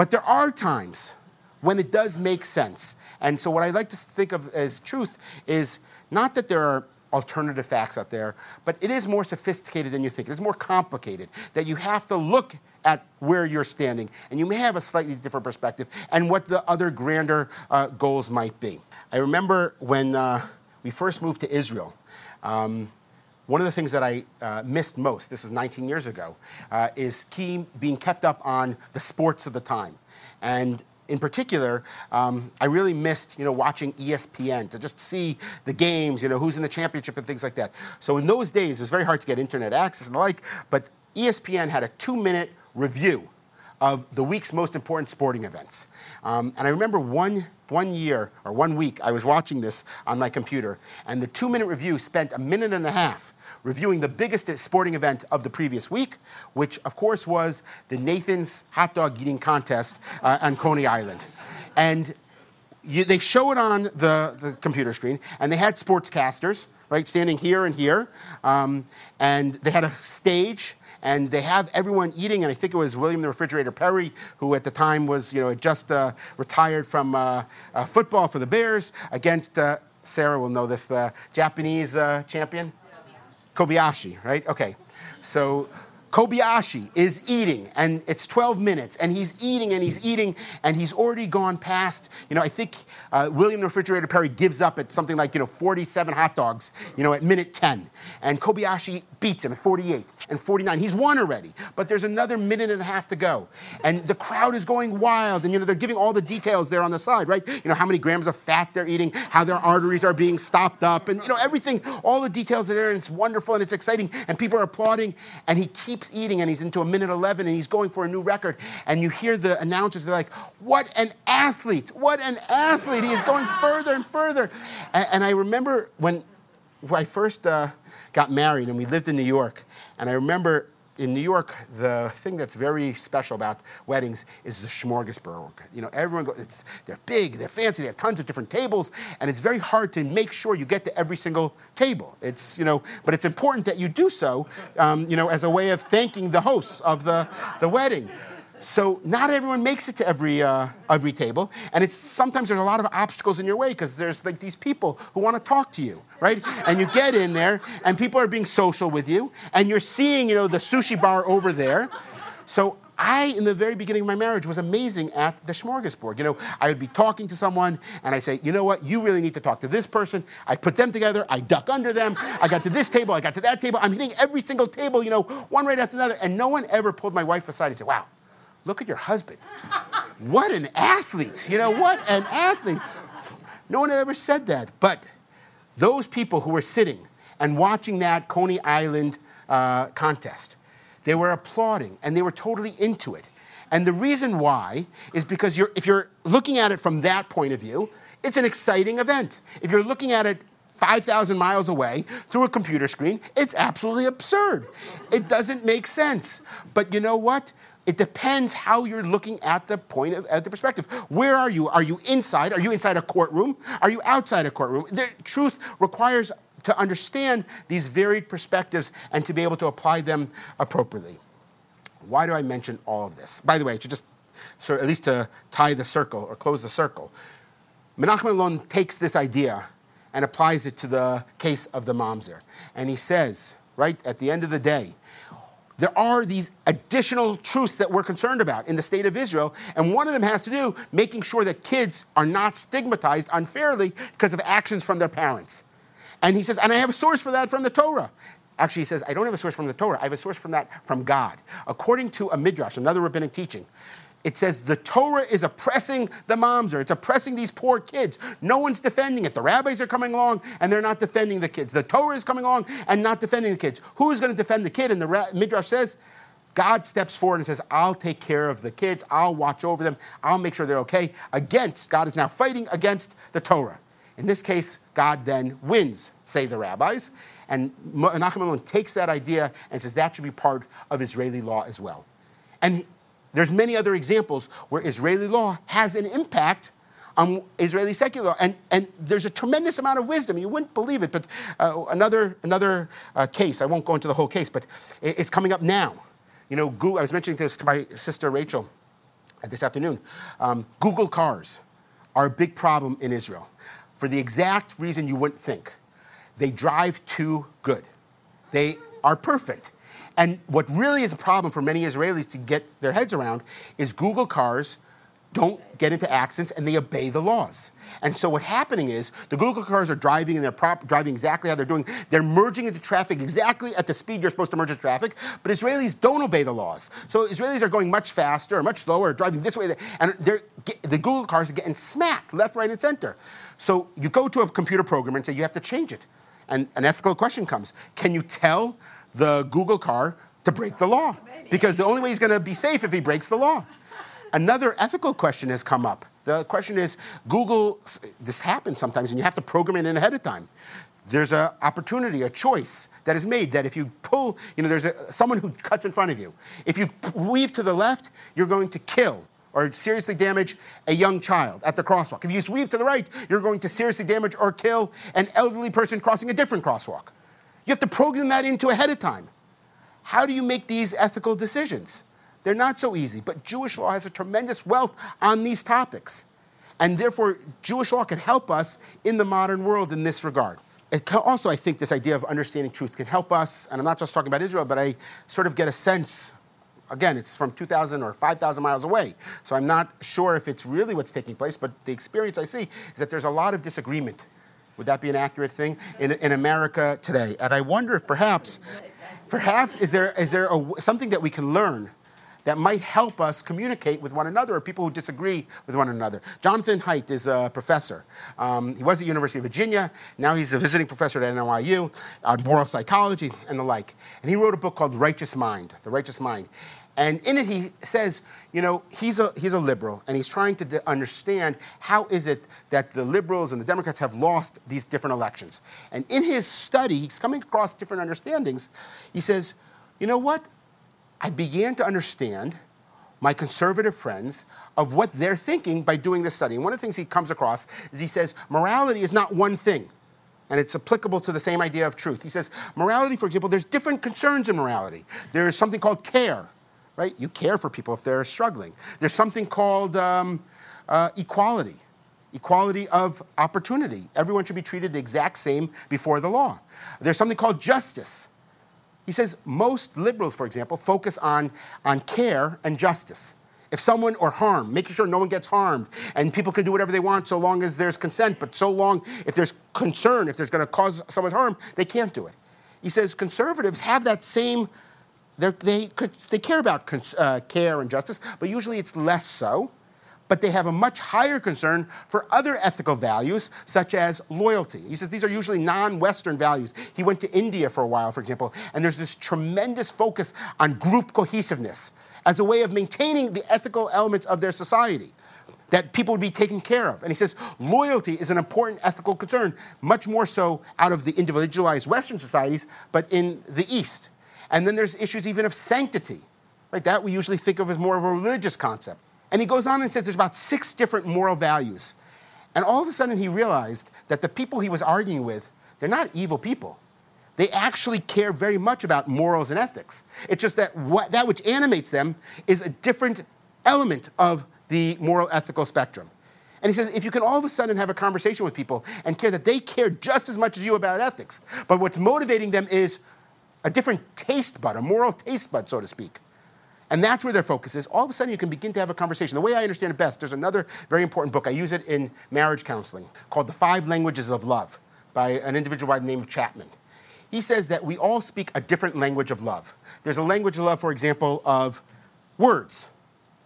But there are times when it does make sense. And so, what I like to think of as truth is not that there are alternative facts out there, but it is more sophisticated than you think. It is more complicated, that you have to look at where you're standing, and you may have a slightly different perspective and what the other grander uh, goals might be. I remember when uh, we first moved to Israel. Um, one of the things that I uh, missed most, this was 19 years ago, uh, is key, being kept up on the sports of the time. And in particular, um, I really missed, you know, watching ESPN to just see the games, you know, who's in the championship and things like that. So in those days, it was very hard to get internet access and the like, but ESPN had a two-minute review of the week's most important sporting events. Um, and I remember one, one year or one week, I was watching this on my computer, and the two minute review spent a minute and a half reviewing the biggest sporting event of the previous week, which of course was the Nathan's hot dog eating contest uh, on Coney Island. And you, they show it on the, the computer screen, and they had sportscasters, right, standing here and here. Um, and they had a stage, and they have everyone eating. And I think it was William the Refrigerator Perry, who at the time was, you know, just uh, retired from uh, uh, football for the Bears against, uh, Sarah will know this, the Japanese uh, champion. Kobayashi, right? Okay. So Kobayashi is eating, and it's 12 minutes, and he's eating and he's eating, and he's already gone past. You know, I think uh, William the Refrigerator Perry gives up at something like you know 47 hot dogs, you know, at minute 10, and Kobayashi beats him at 48 and 49. He's won already, but there's another minute and a half to go, and the crowd is going wild, and you know they're giving all the details there on the side, right? You know how many grams of fat they're eating, how their arteries are being stopped up, and you know everything, all the details are there, and it's wonderful and it's exciting, and people are applauding, and he keeps keeps eating and he's into a minute 11 and he's going for a new record. And you hear the announcers, they're like, What an athlete! What an athlete! He is going further and further. And, and I remember when, when I first uh, got married and we lived in New York, and I remember in New York, the thing that's very special about weddings is the smorgasbord. You know, everyone goes, they're big, they're fancy, they have tons of different tables, and it's very hard to make sure you get to every single table. It's, you know, but it's important that you do so, um, you know, as a way of thanking the hosts of the, the wedding. So not everyone makes it to every uh, every table, and it's sometimes there's a lot of obstacles in your way because there's like these people who want to talk to you, right? And you get in there, and people are being social with you, and you're seeing you know the sushi bar over there. So I, in the very beginning of my marriage, was amazing at the smorgasbord. You know, I would be talking to someone, and I say, you know what, you really need to talk to this person. I put them together, I duck under them. I got to this table, I got to that table. I'm hitting every single table, you know, one right after another, and no one ever pulled my wife aside and said, wow Look at your husband. What an athlete. You know, what an athlete. No one had ever said that. But those people who were sitting and watching that Coney Island uh, contest, they were applauding and they were totally into it. And the reason why is because you're, if you're looking at it from that point of view, it's an exciting event. If you're looking at it 5,000 miles away through a computer screen, it's absolutely absurd. It doesn't make sense. But you know what? It depends how you're looking at the point of at the perspective. Where are you? Are you inside? Are you inside a courtroom? Are you outside a courtroom? The truth requires to understand these varied perspectives and to be able to apply them appropriately. Why do I mention all of this? By the way, to just sort of at least to tie the circle or close the circle, Menachem Elon takes this idea and applies it to the case of the mamzer. And he says, right at the end of the day, there are these additional truths that we're concerned about in the state of Israel, and one of them has to do making sure that kids are not stigmatized unfairly because of actions from their parents. And he says, and I have a source for that from the Torah. Actually, he says, I don't have a source from the Torah. I have a source from that from God. According to a midrash, another rabbinic teaching, it says the Torah is oppressing the moms or it's oppressing these poor kids. No one's defending it. The rabbis are coming along and they're not defending the kids. The Torah is coming along and not defending the kids. Who is going to defend the kid? And the Midrash says, God steps forward and says, I'll take care of the kids. I'll watch over them. I'll make sure they're okay. Against, God is now fighting against the Torah. In this case, God then wins, say the rabbis. And Menachem Elon takes that idea and says that should be part of Israeli law as well. And there's many other examples where Israeli law has an impact on Israeli secular law. And, and there's a tremendous amount of wisdom. You wouldn't believe it, but uh, another, another uh, case, I won't go into the whole case, but it's coming up now. You know, Google, I was mentioning this to my sister Rachel this afternoon. Um, Google cars are a big problem in Israel for the exact reason you wouldn't think. They drive too good. They are perfect. And what really is a problem for many Israelis to get their heads around is Google cars don't get into accidents and they obey the laws. And so what's happening is the Google cars are driving and they're prop, driving exactly how they're doing. They're merging into traffic exactly at the speed you're supposed to merge into traffic, but Israelis don't obey the laws. So Israelis are going much faster or much slower, driving this way, and the Google cars are getting smacked left, right, and center. So you go to a computer programmer and say you have to change it. And an ethical question comes Can you tell the Google car to break the law? Because the only way he's going to be safe if he breaks the law. Another ethical question has come up. The question is Google, this happens sometimes, and you have to program it in ahead of time. There's an opportunity, a choice that is made that if you pull, you know, there's a, someone who cuts in front of you. If you weave to the left, you're going to kill or seriously damage a young child at the crosswalk. If you sweep to the right, you're going to seriously damage or kill an elderly person crossing a different crosswalk. You have to program that into ahead of time. How do you make these ethical decisions? They're not so easy, but Jewish law has a tremendous wealth on these topics. And therefore, Jewish law can help us in the modern world in this regard. Also, I think, this idea of understanding truth can help us, and I'm not just talking about Israel, but I sort of get a sense. Again, it's from 2,000 or 5,000 miles away, so I'm not sure if it's really what's taking place, but the experience I see is that there's a lot of disagreement. Would that be an accurate thing in, in America today? And I wonder if perhaps, perhaps, is there, is there a, something that we can learn that might help us communicate with one another or people who disagree with one another. Jonathan Haidt is a professor. Um, he was at University of Virginia. Now he's a visiting professor at NYU on moral psychology and the like. And he wrote a book called Righteous Mind, The Righteous Mind. And in it, he says, you know, he's a, he's a liberal, and he's trying to understand how is it that the liberals and the Democrats have lost these different elections. And in his study, he's coming across different understandings. He says, you know what? I began to understand my conservative friends of what they're thinking by doing this study. And one of the things he comes across is he says, morality is not one thing. And it's applicable to the same idea of truth. He says, morality, for example, there's different concerns in morality. There's something called care, right? You care for people if they're struggling. There's something called um, uh, equality, equality of opportunity. Everyone should be treated the exact same before the law. There's something called justice. He says most liberals, for example, focus on, on care and justice. If someone or harm, making sure no one gets harmed, and people can do whatever they want so long as there's consent, but so long if there's concern, if there's going to cause someone harm, they can't do it. He says conservatives have that same, they, they care about uh, care and justice, but usually it's less so but they have a much higher concern for other ethical values, such as loyalty. He says these are usually non Western values. He went to India for a while, for example, and there's this tremendous focus on group cohesiveness as a way of maintaining the ethical elements of their society that people would be taken care of. And he says loyalty is an important ethical concern, much more so out of the individualized Western societies, but in the East. And then there's issues even of sanctity, right? That we usually think of as more of a religious concept. And he goes on and says there's about six different moral values. And all of a sudden he realized that the people he was arguing with, they're not evil people. They actually care very much about morals and ethics. It's just that what, that which animates them is a different element of the moral ethical spectrum. And he says, if you can all of a sudden have a conversation with people and care that they care just as much as you about ethics, but what's motivating them is a different taste bud, a moral taste bud, so to speak, and that's where their focus is. All of a sudden, you can begin to have a conversation. The way I understand it best, there's another very important book. I use it in marriage counseling called The Five Languages of Love by an individual by the name of Chapman. He says that we all speak a different language of love. There's a language of love, for example, of words.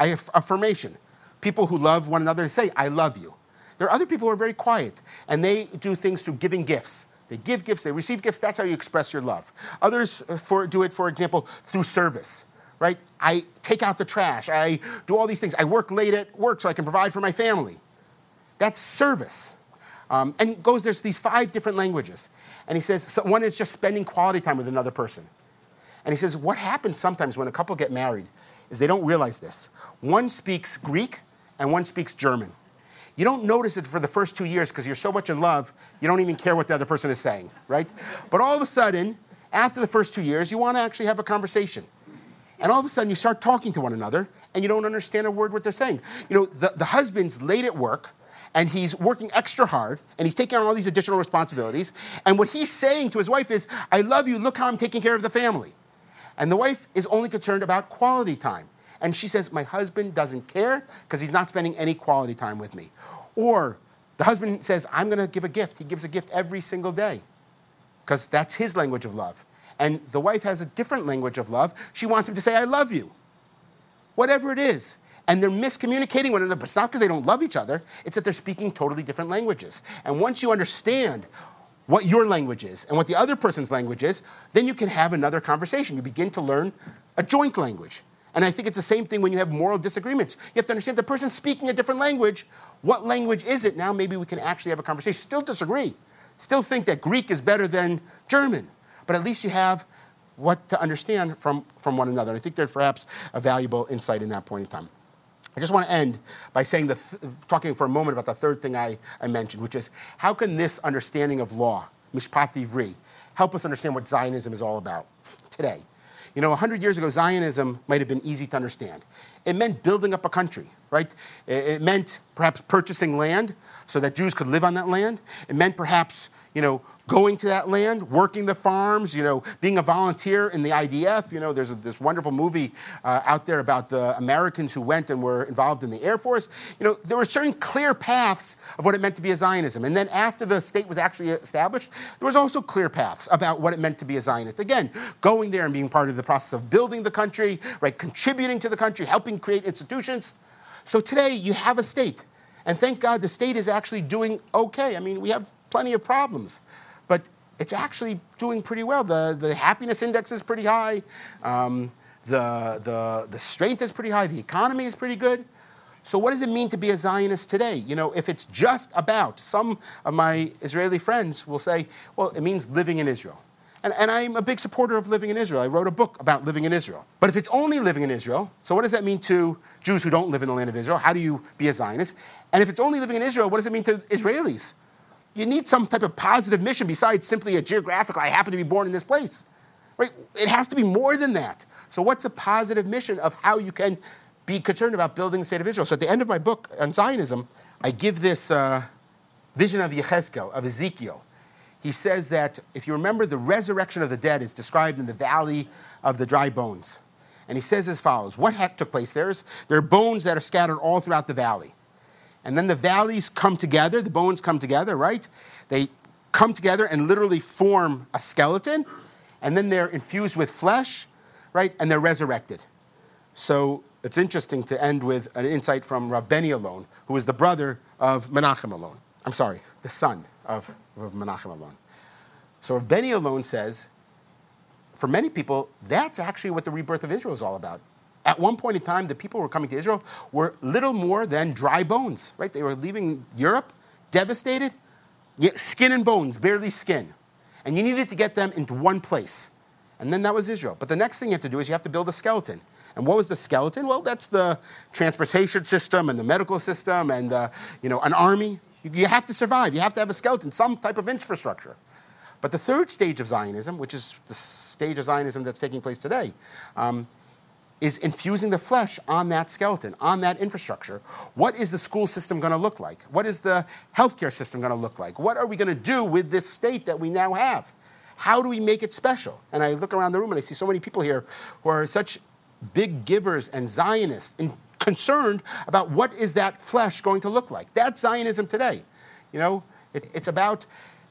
Affirmation. People who love one another say, I love you. There are other people who are very quiet, and they do things through giving gifts. They give gifts, they receive gifts. That's how you express your love. Others uh, for, do it, for example, through service, right? I take out the trash. I do all these things. I work late at work so I can provide for my family. That's service. Um, and goes, there's these five different languages. And he says, so one is just spending quality time with another person. And he says, what happens sometimes when a couple get married is they don't realize this. One speaks Greek and one speaks German. You don't notice it for the first two years because you're so much in love, you don't even care what the other person is saying, right? But all of a sudden, after the first two years, you want to actually have a conversation. And all of a sudden, you start talking to one another and you don't understand a word what they're saying. You know, the, the husband's late at work and he's working extra hard and he's taking on all these additional responsibilities. And what he's saying to his wife is, I love you, look how I'm taking care of the family. And the wife is only concerned about quality time. And she says, My husband doesn't care because he's not spending any quality time with me. Or the husband says, I'm going to give a gift. He gives a gift every single day because that's his language of love. And the wife has a different language of love. She wants him to say, I love you. Whatever it is. And they're miscommunicating one another, but it's not because they don't love each other, it's that they're speaking totally different languages. And once you understand what your language is and what the other person's language is, then you can have another conversation. You begin to learn a joint language. And I think it's the same thing when you have moral disagreements. You have to understand the person speaking a different language. What language is it? Now maybe we can actually have a conversation. Still disagree. Still think that Greek is better than German. But at least you have what to understand from, from one another. And I think there's perhaps a valuable insight in that point in time. I just want to end by saying the th- talking for a moment about the third thing I, I mentioned, which is how can this understanding of law, mishpat ivri, help us understand what Zionism is all about today? You know, 100 years ago, Zionism might have been easy to understand. It meant building up a country, right? It meant perhaps purchasing land so that Jews could live on that land. It meant perhaps, you know, going to that land, working the farms, you know, being a volunteer in the IDF. You know, there's a, this wonderful movie uh, out there about the Americans who went and were involved in the Air Force. You know, there were certain clear paths of what it meant to be a Zionism. And then after the state was actually established, there was also clear paths about what it meant to be a Zionist. Again, going there and being part of the process of building the country, right, contributing to the country, helping create institutions. So today you have a state. And thank God the state is actually doing okay. I mean, we have plenty of problems but it's actually doing pretty well. The, the happiness index is pretty high. Um, the, the, the strength is pretty high. The economy is pretty good. So, what does it mean to be a Zionist today? You know, if it's just about, some of my Israeli friends will say, well, it means living in Israel. And, and, I'm a big supporter of living in Israel. I wrote a book about living in Israel. But if it's only living in Israel, so what does that mean to Jews who don't live in the land of Israel? How do you be a Zionist? And if it's only living in Israel, what does it mean to Israelis? You need some type of positive mission besides simply a geographical, I happen to be born in this place. Right? It has to be more than that. So, what's a positive mission of how you can be concerned about building the state of Israel? So, at the end of my book on Zionism, I give this uh, vision of Yechezkel, of Ezekiel. He says that if you remember, the resurrection of the dead is described in the valley of the dry bones. And he says as follows What heck took place there? Is, there are bones that are scattered all throughout the valley. And then the valleys come together, the bones come together, right? They come together and literally form a skeleton, and then they're infused with flesh, right? And they're resurrected. So it's interesting to end with an insight from Rav Benny Elon, who is the brother of Menachem Elon. I'm sorry, the son of, of Menachem Elon. So Rav Benny Elon says, for many people, that's actually what the rebirth of Israel is all about. At one point in time, the people who were coming to Israel were little more than dry bones, right? They were leaving Europe devastated, skin and bones, barely skin. And you needed to get them into one place. And then that was Israel. But the next thing you have to do is you have to build a skeleton. And what was the skeleton? Well, that's the transportation system and the medical system and uh, you know, an army. You have to survive. You have to have a skeleton, some type of infrastructure. But the third stage of Zionism, which is the stage of Zionism that's taking place today, um, is infusing the flesh on that skeleton, on that infrastructure. What is the school system going to look like? What is the healthcare system going to look like? What are we going to do with this state that we now have? How do we make it special? And I look around the room and I see so many people here who are such big givers and Zionists and concerned about what is that flesh going to look like. That's Zionism today. You know, it, it's about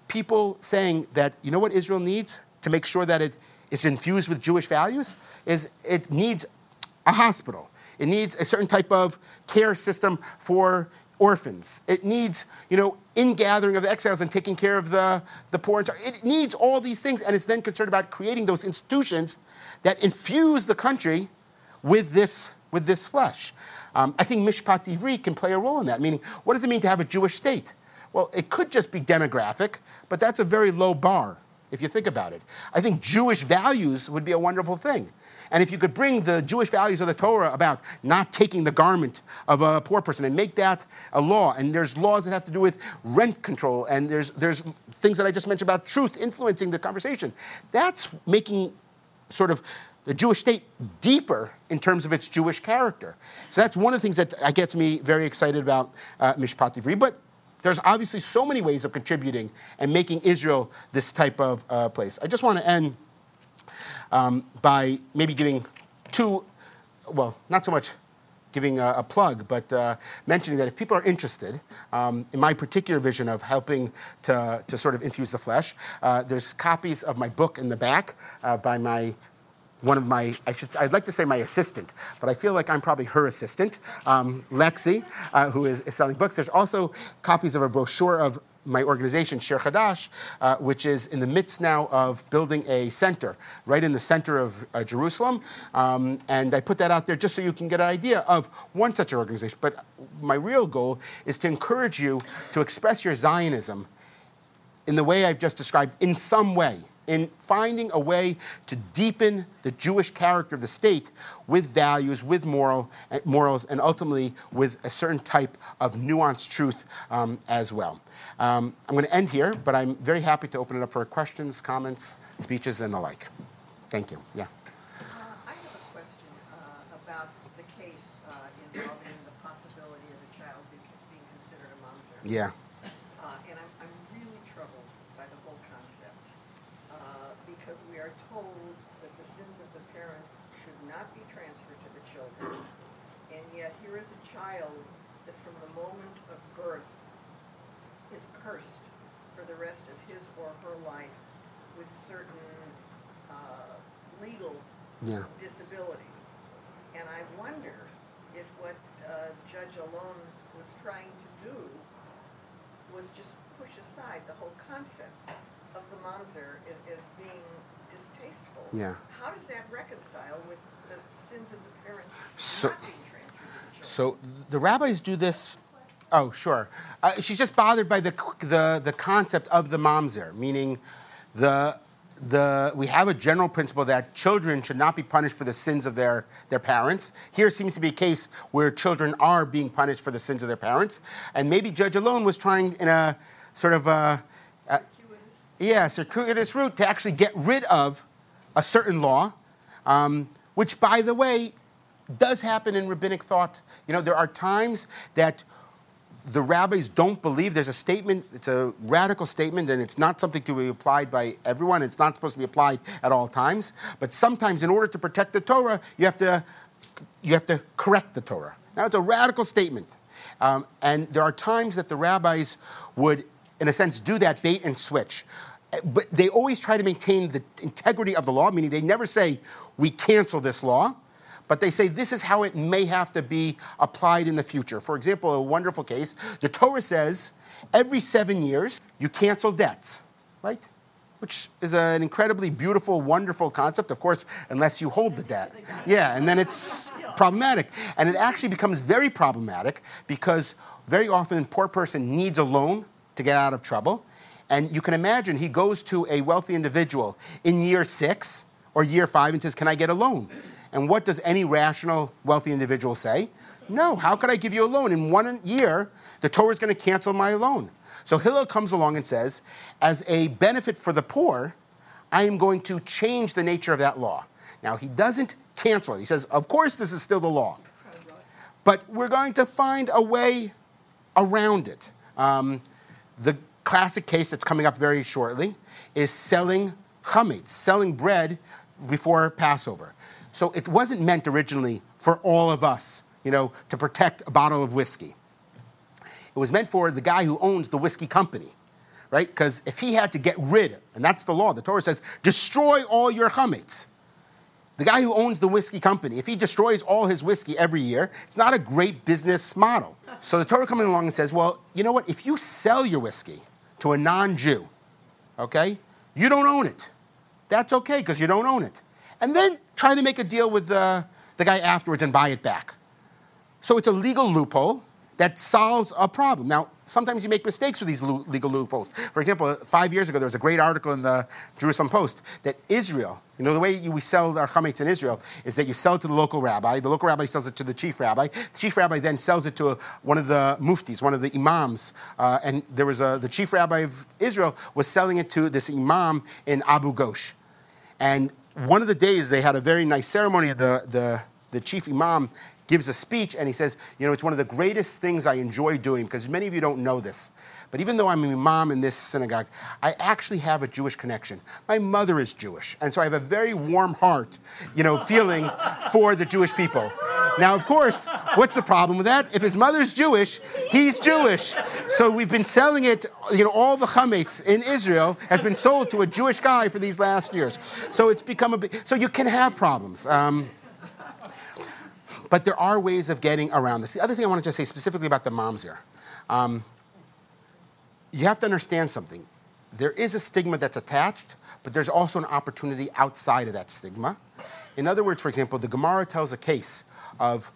people saying that, you know what Israel needs to make sure that it is infused with Jewish values? Is it needs a hospital. It needs a certain type of care system for orphans. It needs, you know, ingathering of the exiles and taking care of the, the poor. And it needs all these things, and it's then concerned about creating those institutions that infuse the country with this, with this flesh. Um, I think Mishpat Ivri can play a role in that, meaning, what does it mean to have a Jewish state? Well, it could just be demographic, but that's a very low bar if you think about it. I think Jewish values would be a wonderful thing. And if you could bring the Jewish values of the Torah about not taking the garment of a poor person and make that a law, and there's laws that have to do with rent control, and there's, there's things that I just mentioned about truth influencing the conversation, that's making sort of the Jewish state deeper in terms of its Jewish character. So that's one of the things that gets me very excited about uh, Mishpat Ivri. But there's obviously so many ways of contributing and making Israel this type of uh, place. I just want to end um, by maybe giving two, well, not so much giving a, a plug, but uh, mentioning that if people are interested um, in my particular vision of helping to, to sort of infuse the flesh, uh, there's copies of my book in the back uh, by my one of my, I should, I'd like to say my assistant, but I feel like I'm probably her assistant, um, Lexi, uh, who is, is, selling books. There's also copies of a brochure of my organization, Shir Chadash, uh, which is in the midst now of building a center right in the center of uh, Jerusalem. Um, and I put that out there just so you can get an idea of one such organization. But my real goal is to encourage you to express your Zionism in the way I've just described in some way in finding a way to deepen the Jewish character of the state with values, with moral, eh, morals, and ultimately with a certain type of nuanced truth um, as well. Um, I'm going to end here, but I'm very happy to open it up for questions, comments, speeches, and the like. Thank you. Yeah. I have a question uh, I have a question uh, about the case uh, involving the possibility of a child being considered a mamzer. Yeah. Yeah. disabilities. And I wonder if what uh, Judge Elon was trying to do was just push aside the whole concept of the mamzer as, as being distasteful. Yeah. How does that reconcile with the sins of the parents so, not being transferred to the So the rabbis do this Oh, sure. Uh, she's just bothered by the, the, the concept of the mamzer, meaning the the, we have a general principle that children should not be punished for the sins of their, their parents. Here seems to be a case where children are being punished for the sins of their parents. And maybe Judge Elon was trying in a sort of a, a yeah, circuitous route to actually get rid of a certain law, um, which, by the way, does happen in rabbinic thought. You know, there are times that the rabbis don't believe there's a statement, it's a radical statement, and it's not something to be applied by everyone. It's not supposed to be applied at all times. But sometimes, in order to protect the Torah, you have to, you have to correct the Torah. Now, it's a radical statement. Um, and there are times that the rabbis would, in a sense, do that bait and switch. But they always try to maintain the integrity of the law, meaning they never say, we cancel this law but they say this is how it may have to be applied in the future. For example, a wonderful case the Torah says every seven years you cancel debts, right? Which is an incredibly beautiful, wonderful concept, of course, unless you hold the debt. Yeah, and then it's problematic. And it actually becomes very problematic because very often a poor person needs a loan to get out of trouble. And you can imagine he goes to a wealthy individual in year six or year five and says, Can I get a loan? And what does any rational, wealthy individual say? No, how could I give you a loan? In one year, the Torah is going to cancel my loan. So Hillel comes along and says, as a benefit for the poor, I am going to change the nature of that law. Now, he doesn't cancel it. He says, of course, this is still the law. But we're going to find a way around it. Um, the classic case that's coming up very shortly is selling chametz, selling bread before Passover. So it wasn't meant originally for all of us, you know, to protect a bottle of whiskey. It was meant for the guy who owns the whiskey company, right? Because if he had to get rid, and that's the law, the Torah says, destroy all your chametz. the guy who owns the whiskey company, if he destroys all his whiskey every year, it's not a great business model. So the Torah comes along and says, well, you know what? If you sell your whiskey to a non Jew, okay, you don't own it. That's okay because you don't own it. And then try to make a deal with the, the guy afterwards and buy it back. So it's a legal loophole that solves a problem. Now, sometimes you make mistakes with these legal loopholes. For example, five years ago, there was a great article in the Jerusalem Post that Israel, you know, the way we sell our chametz in Israel is that you sell it to the local rabbi, the local rabbi sells it to the chief rabbi, the chief rabbi then sells it to a, one of the muftis, one of the imams, uh, and there was a, the chief rabbi of Israel was selling it to this imam in Abu Ghosh. And one of the days they had a very nice ceremony, the, the, the chief imam gives a speech and he says, You know, it's one of the greatest things I enjoy doing because many of you don't know this. But even though I'm a imam in this synagogue, I actually have a Jewish connection. My mother is Jewish, and so I have a very warm heart, you know, feeling for the Jewish people. Now, of course, what's the problem with that? If his mother's Jewish, he's Jewish. So we've been selling it, you know, all the chametz in Israel has been sold to a Jewish guy for these last years. So it's become a big, so you can have problems. Um, but there are ways of getting around this. The other thing I wanted to say specifically about the mamzer. Um, you have to understand something. There is a stigma that's attached, but there's also an opportunity outside of that stigma. In other words, for example, the Gemara tells a case of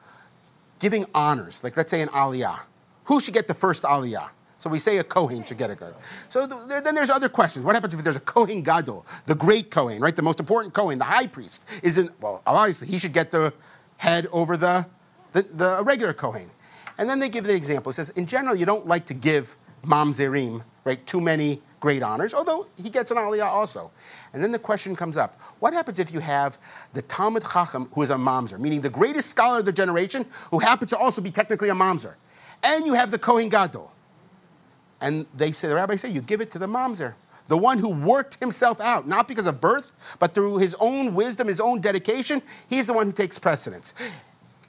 giving honors, like let's say an aliyah. Who should get the first aliyah? So we say a Kohen should get a. So th- then there's other questions. What happens if there's a Kohen Gadol, the great Kohen, right? The most important Kohen, the high priest, isn't, well, obviously he should get the head over the, the, the regular Kohen. And then they give the example. It says, in general, you don't like to give Mamzerim, right, too many great honors, although he gets an aliyah also. And then the question comes up, what happens if you have the Talmud Chacham who is a mamzer, meaning the greatest scholar of the generation who happens to also be technically a mamzer, and you have the Kohen Gadol? And they say, the rabbis say, you give it to the mamzer the one who worked himself out, not because of birth, but through his own wisdom, his own dedication, he's the one who takes precedence.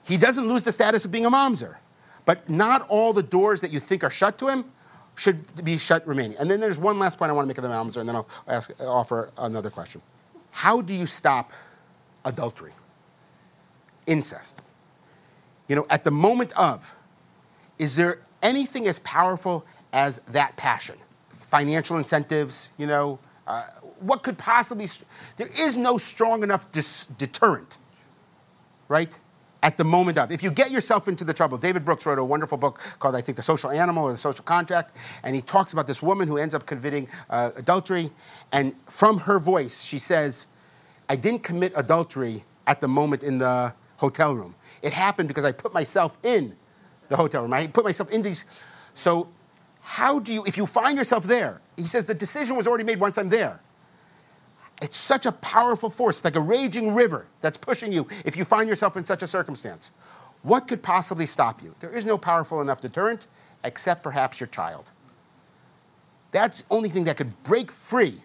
He doesn't lose the status of being a mamzer, but not all the doors that you think are shut to him should be shut remaining. And then there's one last point I want to make of the mamzer, and then I'll ask, offer another question. How do you stop adultery, incest? You know, at the moment of, is there anything as powerful as that passion? Financial incentives, you know, uh, what could possibly, there is no strong enough dis- deterrent, right? At the moment of. If you get yourself into the trouble, David Brooks wrote a wonderful book called, I think, The Social Animal or The Social Contract, and he talks about this woman who ends up committing uh, adultery, and from her voice, she says, I didn't commit adultery at the moment in the hotel room. It happened because I put myself in the hotel room. I put myself in these. So how do you, if you find yourself there, he says the decision was already made once I'm there. It's such a powerful force, like a raging river that's pushing you if you find yourself in such a circumstance. What could possibly stop you? There is no powerful enough deterrent except perhaps your child. That's the only thing that could break free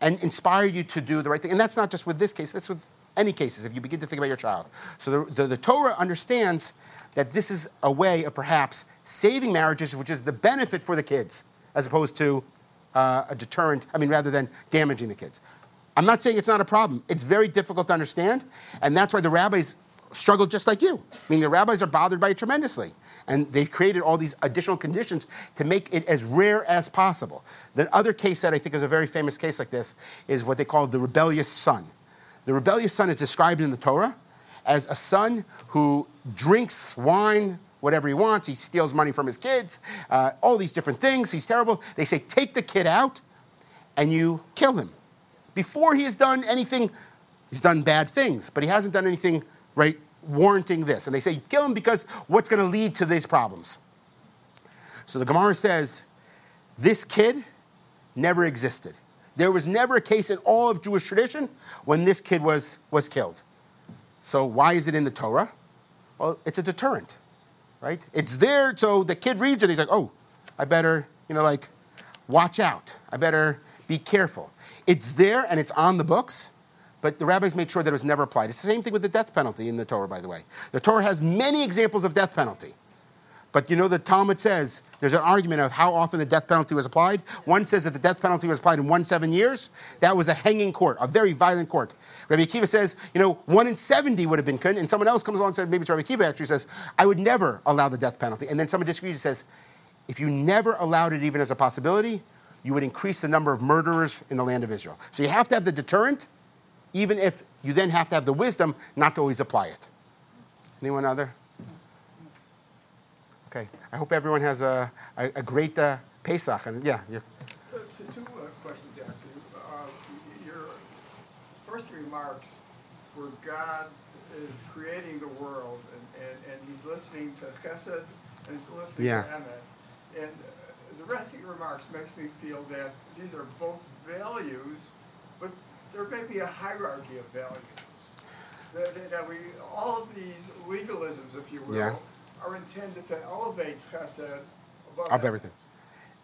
and inspire you to do the right thing. And that's not just with this case, that's with any cases if you begin to think about your child. So the, the, the Torah understands that this is a way of perhaps saving marriages, which is the benefit for the kids, as opposed to uh, a deterrent, I mean, rather than damaging the kids. I'm not saying it's not a problem. It's very difficult to understand, and that's why the rabbis struggle just like you. I mean, the rabbis are bothered by it tremendously. And they've created all these additional conditions to make it as rare as possible. The other case that I think is a very famous case like this is what they call the rebellious son. The rebellious son is described in the Torah as a son who drinks wine, whatever he wants. He steals money from his kids, uh, all these different things. He's terrible. They say, take the kid out and you kill him. Before he has done anything, he's done bad things, but he hasn't done anything, right, warranting this. And they say, kill him because what's going to lead to these problems? So the Gemara says, this kid never existed. There was never a case in all of Jewish tradition when this kid was, was killed. So why is it in the Torah? Well, it's a deterrent, right? It's there so the kid reads it, he's like, oh, I better, you know, like, watch out. I better be careful. It's there and it's on the books, but the rabbis made sure that it was never applied. It's the same thing with the death penalty in the Torah, by the way. The Torah has many examples of death penalty. But you know, the Talmud says there's an argument of how often the death penalty was applied. One says that the death penalty was applied in one seven years. That was a hanging court, a very violent court. Rabbi Akiva says, you know, one in 70 would have been kun. And someone else comes along and says, maybe it's Rabbi Akiva actually says, I would never allow the death penalty. And then someone disagrees and says, if you never allowed it even as a possibility, you would increase the number of murderers in the land of Israel. So you have to have the deterrent, even if you then have to have the wisdom not to always apply it. Anyone other? Okay. I hope everyone has a, a, a great uh, Pesach. And yeah, uh, two uh, questions actually. Uh, your first remarks were God is creating the world and, and, and he's listening to Chesed and he's listening yeah. to Emet. And uh, the rest of your remarks makes me feel that these are both values, but there may be a hierarchy of values. That, that we, all of these legalisms, if you will, yeah are intended to elevate chesed of everything.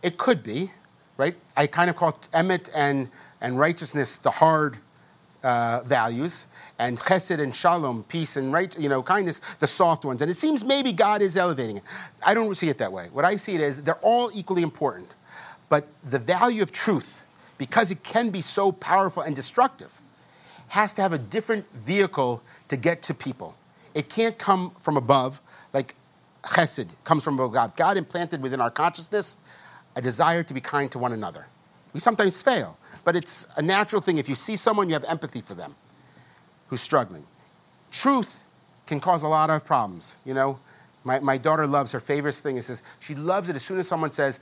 It could be, right? I kind of call emet and, and righteousness the hard uh, values, and chesed and shalom, peace and right, you know, kindness, the soft ones. And it seems maybe God is elevating it. I don't see it that way. What I see it is they're all equally important, but the value of truth, because it can be so powerful and destructive, has to have a different vehicle to get to people. It can't come from above, like chesed comes from God. God implanted within our consciousness a desire to be kind to one another. We sometimes fail, but it's a natural thing. If you see someone, you have empathy for them who's struggling. Truth can cause a lot of problems. You know, my, my daughter loves her favorite thing is says she loves it as soon as someone says,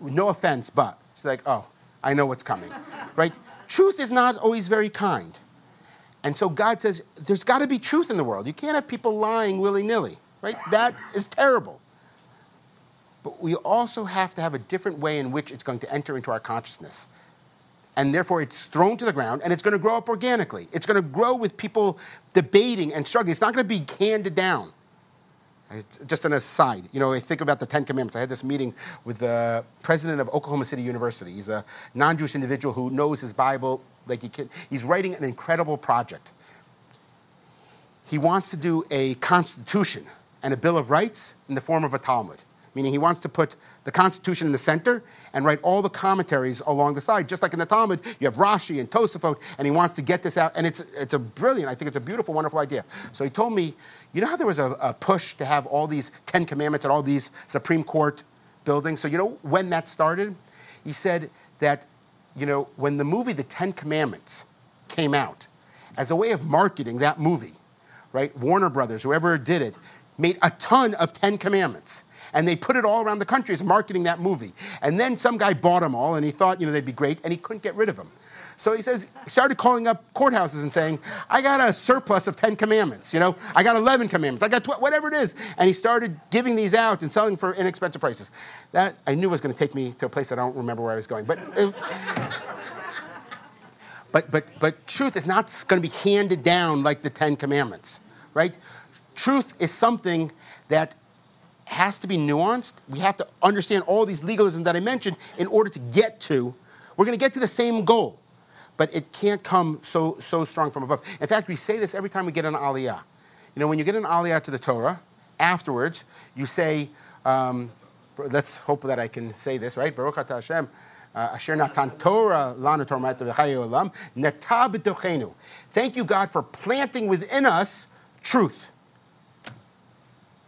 no offense, but she's like, oh, I know what's coming, right? Truth is not always very kind. And so God says, there's got to be truth in the world. You can't have people lying willy nilly right? That is terrible. But we also have to have a different way in which it's going to enter into our consciousness. And therefore, it's thrown to the ground and it's going to grow up organically. It's going to grow with people debating and struggling. It's not going to be handed down. Just an aside, you know, I think about the Ten Commandments. I had this meeting with the president of Oklahoma City University. He's a non Jewish individual who knows his Bible like he can. He's writing an incredible project. He wants to do a constitution and a Bill of Rights in the form of a Talmud, meaning he wants to put the Constitution in the center and write all the commentaries along the side. Just like in the Talmud, you have Rashi and Tosafot, and he wants to get this out. And it's, it's a brilliant, I think it's a beautiful, wonderful idea. So he told me, you know how there was a, a push to have all these Ten Commandments at all these Supreme Court buildings? So you know when that started? He said that, you know, when the movie The Ten Commandments came out, as a way of marketing that movie, right? Warner Brothers, whoever did it, made a ton of Ten Commandments. And they put it all around the country as marketing that movie. And then some guy bought them all and he thought, you know, they'd be great, and he couldn't get rid of them. So he says, started calling up courthouses and saying, I got a surplus of 10 commandments, you know, I got 11 commandments, I got tw- whatever it is. And he started giving these out and selling for inexpensive prices. That I knew was going to take me to a place that I don't remember where I was going. But, it, but, but, but truth is not going to be handed down like the 10 commandments, right? Truth is something that has to be nuanced. We have to understand all these legalisms that I mentioned in order to get to, we're going to get to the same goal. But it can't come so, so strong from above. In fact, we say this every time we get an aliyah. You know, when you get an aliyah to the Torah, afterwards, you say, um, let's hope that I can say this, right? Baruch atah Hashem, uh, asher natan Torah Torah Thank you, God, for planting within us truth.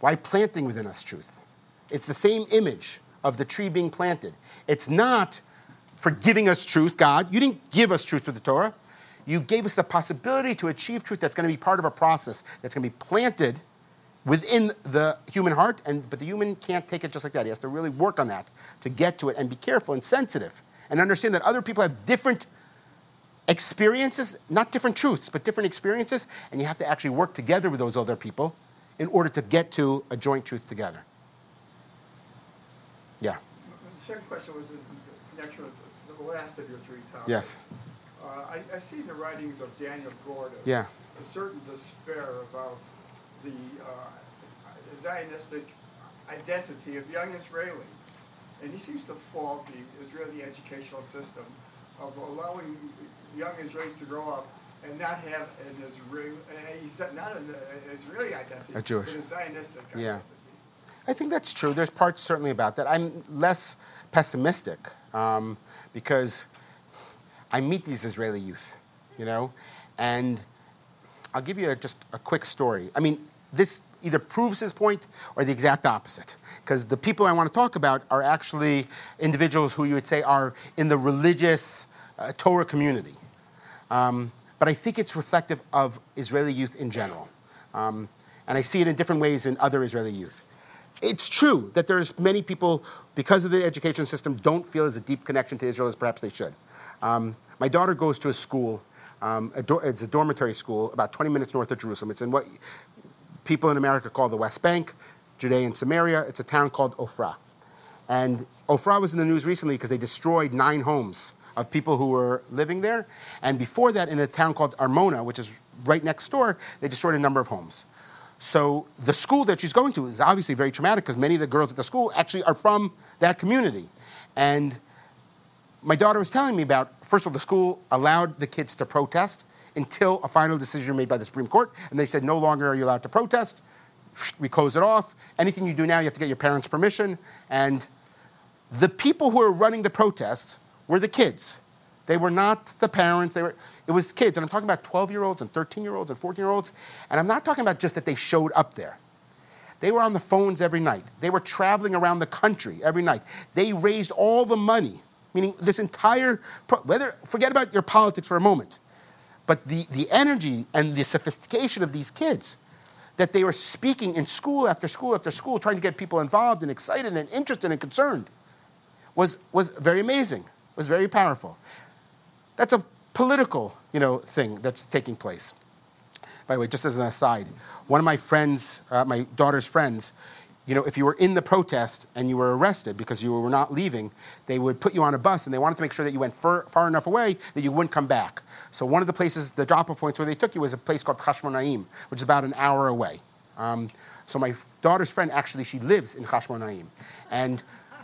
Why planting within us truth? It's the same image of the tree being planted. It's not for giving us truth, God. You didn't give us truth through the Torah. You gave us the possibility to achieve truth that's going to be part of a process that's going to be planted within the human heart, and, but the human can't take it just like that. He has to really work on that to get to it and be careful and sensitive and understand that other people have different experiences, not different truths, but different experiences, and you have to actually work together with those other people in order to get to a joint truth together. Yeah. The second question was in connection with the last of your three topics. Yes. Uh, I, I, see in the writings of Daniel Gordis yeah. a certain despair about the uh, Zionistic identity of young Israelis. And he seems to fault the Israeli educational system of allowing young Israelis to grow up and not have an Israeli, not an Israeli identity, a Jewish, a Zionistic yeah. I think that's true. There's parts certainly about that. I'm less pessimistic um, because I meet these Israeli youth, you know, and I'll give you a, just a quick story. I mean, this either proves his point or the exact opposite. Because the people I want to talk about are actually individuals who you would say are in the religious uh, Torah community. Um, but I think it's reflective of Israeli youth in general. Um, and I see it in different ways in other Israeli youth. It's true that there's many people, because of the education system, don't feel as a deep connection to Israel as perhaps they should. Um, my daughter goes to a school, um, a do- it's a dormitory school about 20 minutes north of Jerusalem. It's in what people in America call the West Bank, Judea and Samaria. It's a town called Ofra. And Ofra was in the news recently because they destroyed nine homes of people who were living there. And before that, in a town called Amona, which is right next door, they destroyed a number of homes. So the school that she's going to is obviously very traumatic because many of the girls at the school actually are from that community. And my daughter was telling me about, first of all, the school allowed the kids to protest until a final decision made by the Supreme Court. And they said, no longer are you allowed to protest. We close it off. Anything you do now, you have to get your parents' permission. And the people who were running the protests were the kids. They were not the parents. They were, it was kids. And I'm talking about 12 year olds and 13 year olds and 14 year olds. And I'm not talking about just that they showed up there. They were on the phones every night. They were traveling around the country every night. They raised all the money, meaning this entire, whether, forget about your politics for a moment, but the, the energy and the sophistication of these kids that they were speaking in school after school after school, trying to get people involved and excited and interested and concerned, was, was very amazing, was very powerful. That's a political you know, thing that's taking place. By the way, just as an aside, one of my friends, uh, my daughter's friends, you know, if you were in the protest and you were arrested because you were not leaving, they would put you on a bus and they wanted to make sure that you went far, far enough away that you wouldn't come back. So one of the places, the drop-off points where they took you was a place called Chashmonaim, which is about an hour away. Um, so my daughter's friend, actually, she lives in Chashmonaim. And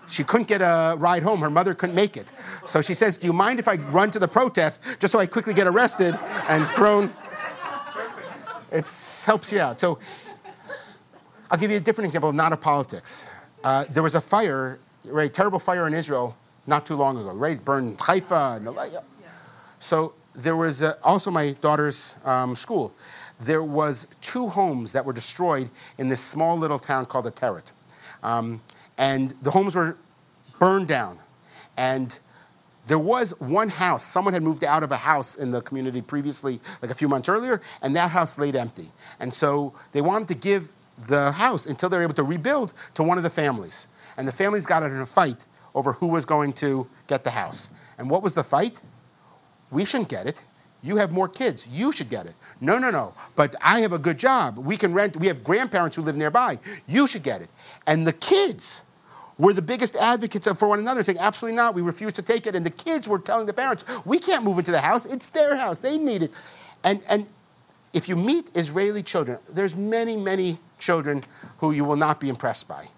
she couldn't get a ride home. Her mother couldn't make it. So she says, Do you mind if I run to the protest just so I quickly get arrested and thrown? It helps you out. So I'll give you a different example, not of politics. Uh, there was a fire, right, terrible fire in Israel not too long ago, right? Burned Haifa. The, so there was a, also my daughter's um, school. There was two homes that were destroyed in this small little town called Ateret. Um, and the homes were burned down. And there was one house, someone had moved out of a house in the community previously, like a few months earlier, and that house laid empty. And so they wanted to give the house until they were able to rebuild to one of the families. And the families got in a fight over who was going to get the house. And what was the fight? We shouldn't get it. You have more kids. You should get it. No, no, no. But I have a good job. We can rent. We have grandparents who live nearby. You should get it. And the kids were the biggest advocates for one another, saying, absolutely not, we refuse to take it. And the kids were telling the parents, we can't move into the house, it's their house, they need it. And, and if you meet Israeli children, there's many, many children who you will not be impressed by.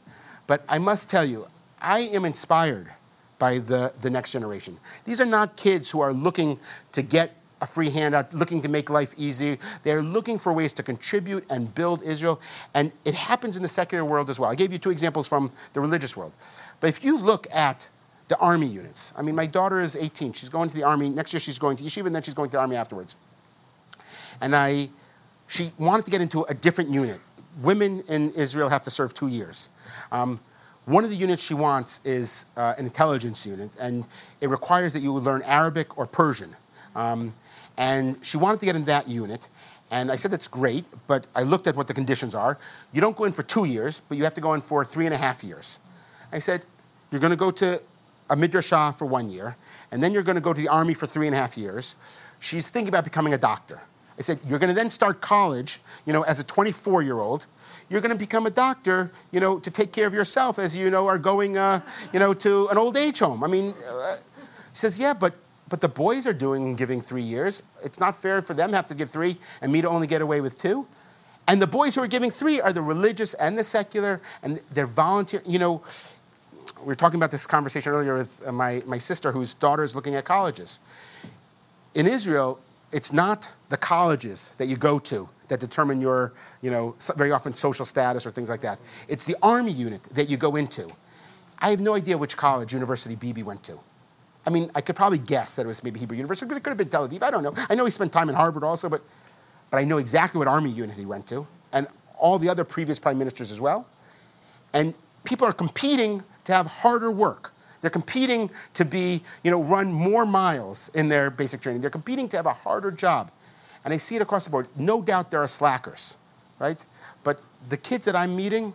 But I must tell you, I am inspired by the, the next generation. These are not kids who are looking to get a free handout, looking to make life easy. They're looking for ways to contribute and build Israel. And it happens in the secular world as well. I gave you two examples from the religious world. But if you look at the army units, I mean, my daughter is 18. She's going to the army. Next year, she's going to yeshiva, and then she's going to the army afterwards. And I, she wanted to get into a different unit. Women in Israel have to serve two years. Um, one of the units she wants is uh, an intelligence unit, and it requires that you learn Arabic or Persian. Um, and she wanted to get in that unit. And I said, that's great, but I looked at what the conditions are. You don't go in for two years, but you have to go in for three and a half years. I said, you're going to go to a midrashah for one year, and then you're going to go to the army for three and a half years. She's thinking about becoming a doctor. I said, you're going to then start college, you know, as a 24 year old. You're going to become a doctor, you know, to take care of yourself as you know are going, uh, you know, to an old age home. I mean, uh, he says, yeah, but but the boys are doing giving three years. It's not fair for them to have to give three and me to only get away with two. And the boys who are giving three are the religious and the secular, and they're volunteer. You know, we were talking about this conversation earlier with uh, my, my sister, whose daughter is looking at colleges. In Israel, it's not the colleges that you go to that determine your, you know, very often social status or things like that. It's the army unit that you go into. I have no idea which college, university Bibi went to. I mean, I could probably guess that it was maybe Hebrew University, but it could have been Tel Aviv. I don't know. I know he spent time in Harvard also, but, but I know exactly what army unit he went to, and all the other previous prime ministers as well. And people are competing to have harder work. They're competing to be, you know, run more miles in their basic training. They're competing to have a harder job. And I see it across the board. No doubt there are slackers, right? But the kids that I'm meeting,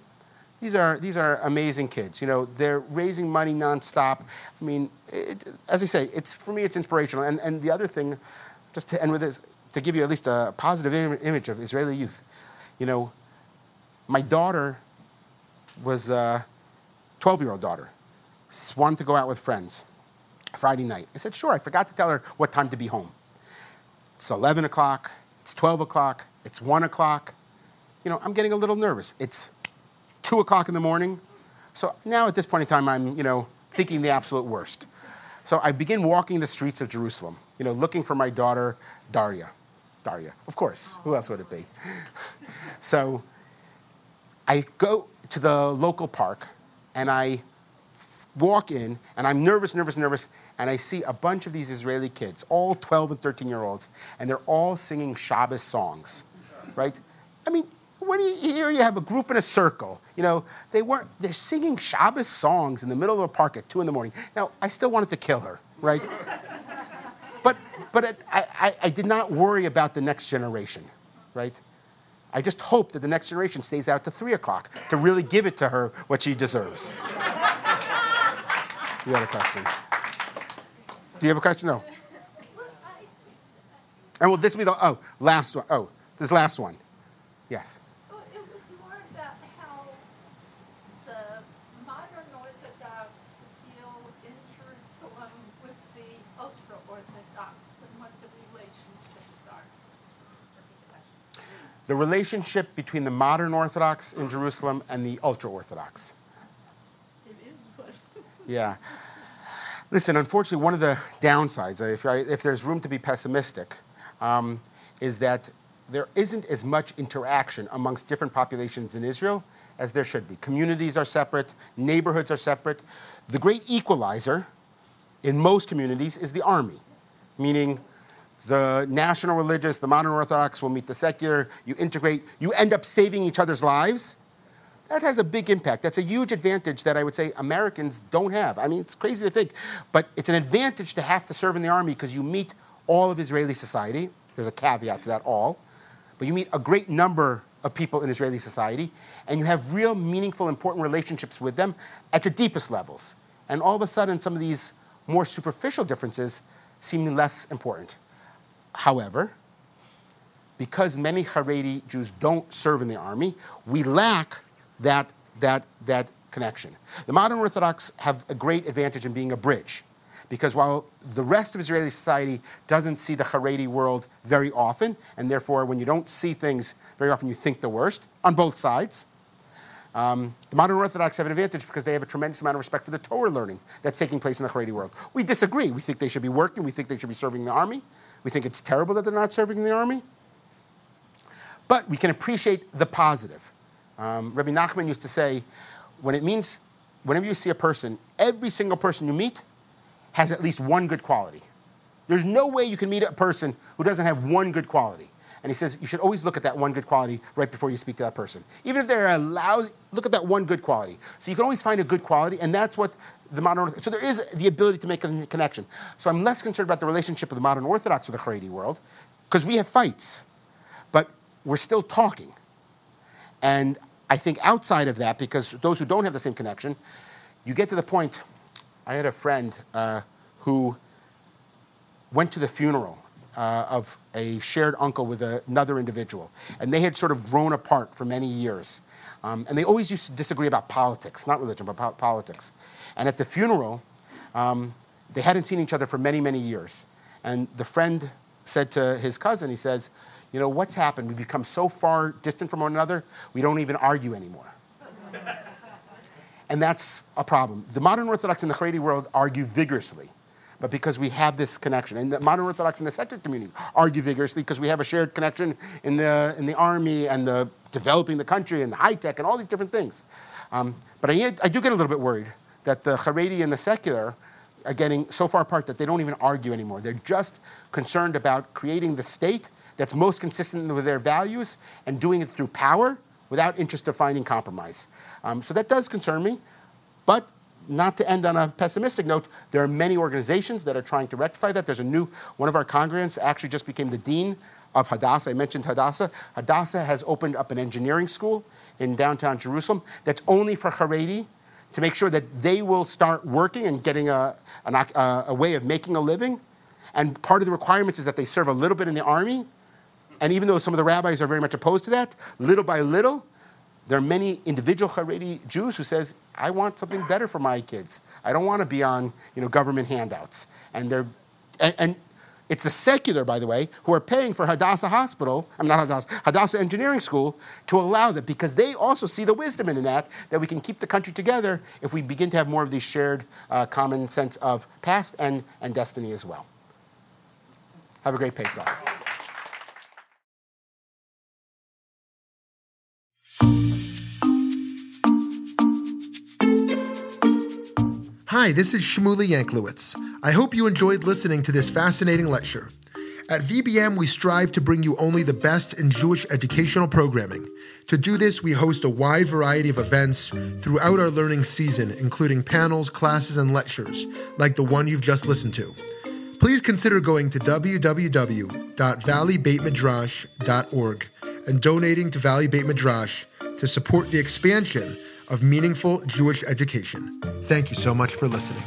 these are, these are amazing kids. You know, they're raising money nonstop. I mean, it, as I say, it's, for me, it's inspirational. And, and the other thing, just to end with this, to give you at least a positive Im- image of Israeli youth, you know, my daughter was a 12 year old daughter, wanted to go out with friends Friday night. I said, sure. I forgot to tell her what time to be home. It's 11 o'clock, it's 12 o'clock, it's 1 o'clock. You know, I'm getting a little nervous. It's two o'clock in the morning. So now at this point in time, I'm, you know, thinking the absolute worst. So I begin walking the streets of Jerusalem, you know, looking for my daughter, Daria. Daria, of course. Who else would it be? so I go to the local park and I walk in and I'm nervous, nervous, nervous, and I see a bunch of these Israeli kids, all 12 and 13 year olds, and they're all singing Shabbos songs, right? I mean, when you, hear? you have a group in a circle, you know, they weren't, they're singing Shabbos songs in the middle of a park at two in the morning. Now, I still wanted to kill her, right? but but it, I, I, I did not worry about the next generation, right? I just hope that the next generation stays out to three o'clock to really give it to her what she deserves. you had a question. Do you have a question? No. And will this be the oh last one? Oh, this last one. Yes. The relationship between the modern Orthodox in Jerusalem and the ultra Orthodox. It is good. yeah. Listen, unfortunately, one of the downsides, if, I, if there's room to be pessimistic, um, is that there isn't as much interaction amongst different populations in Israel as there should be. Communities are separate, neighborhoods are separate. The great equalizer in most communities is the army, meaning the national religious, the modern Orthodox will meet the secular, you integrate, you end up saving each other's lives. That has a big impact. That's a huge advantage that I would say Americans don't have. I mean, it's crazy to think, but it's an advantage to have to serve in the army because you meet all of Israeli society. There's a caveat to that all. But you meet a great number of people in Israeli society, and you have real, meaningful, important relationships with them at the deepest levels. And all of a sudden, some of these more superficial differences seem less important. However, because many Haredi Jews don't serve in the army, we lack that, that, that connection. The modern Orthodox have a great advantage in being a bridge, because while the rest of Israeli society doesn't see the Haredi world very often, and therefore when you don't see things very often, you think the worst on both sides. Um, the modern Orthodox have an advantage because they have a tremendous amount of respect for the Torah learning that's taking place in the Haredi world. We disagree. We think they should be working. We think they should be serving the army. We think it's terrible that they're not serving in the army. But we can appreciate the positive. Um, Rabbi Nachman used to say, when it means, whenever you see a person, every single person you meet has at least one good quality. There's no way you can meet a person who doesn't have one good quality. And he says you should always look at that one good quality right before you speak to that person. Even if they're a lousy, look at that one good quality. So you can always find a good quality, and that's what the modern. So there is the ability to make a connection. So I'm less concerned about the relationship of the modern Orthodox with the Haredi world, because we have fights, but we're still talking. And I think outside of that, because those who don't have the same connection, you get to the point. I had a friend uh, who went to the funeral uh, of a shared uncle with another individual. And they had sort of grown apart for many years. Um, and they always used to disagree about politics, not religion, but po- politics. And at the funeral, um, they hadn't seen each other for many, many years. And the friend said to his cousin, he says, You know, what's happened? We've become so far distant from one another, we don't even argue anymore. and that's a problem. The modern Orthodox and the Haredi world argue vigorously. But because we have this connection. And the modern Orthodox and the secular community argue vigorously because we have a shared connection in the, in the army and the developing the country and the high tech and all these different things. Um, but I, I do get a little bit worried that the Haredi and the secular are getting so far apart that they don't even argue anymore. They're just concerned about creating the state that's most consistent with their values and doing it through power without interest of finding compromise. Um, so that does concern me. But not to end on a pessimistic note, there are many organizations that are trying to rectify that. There's a new, one of our congregants actually just became the dean of Hadassah. I mentioned Hadassah. Hadassah has opened up an engineering school in downtown Jerusalem that's only for Haredi to make sure that they will start working and getting a, a, uh, a way of making a living. And part of the requirements is that they serve a little bit in the army. And even though some of the rabbis are very much opposed to that, little by little, there are many individual Haredi Jews who says, I want something better for my kids. I don't want to be on you know, government handouts. And, they're, and, and it's the secular, by the way, who are paying for Hadassah Hospital, I'm not Hadassah, Hadassah Engineering School, to allow that because they also see the wisdom in that, that we can keep the country together if we begin to have more of these shared uh, common sense of past and, and destiny as well. Have a great Pesach. Hi, this is Shmuly Yanklowitz. I hope you enjoyed listening to this fascinating lecture. At VBM, we strive to bring you only the best in Jewish educational programming. To do this, we host a wide variety of events throughout our learning season, including panels, classes, and lectures, like the one you've just listened to. Please consider going to www.valleybeitmidrash.org and donating to Valley Beit Midrash to support the expansion of meaningful Jewish education. Thank you so much for listening.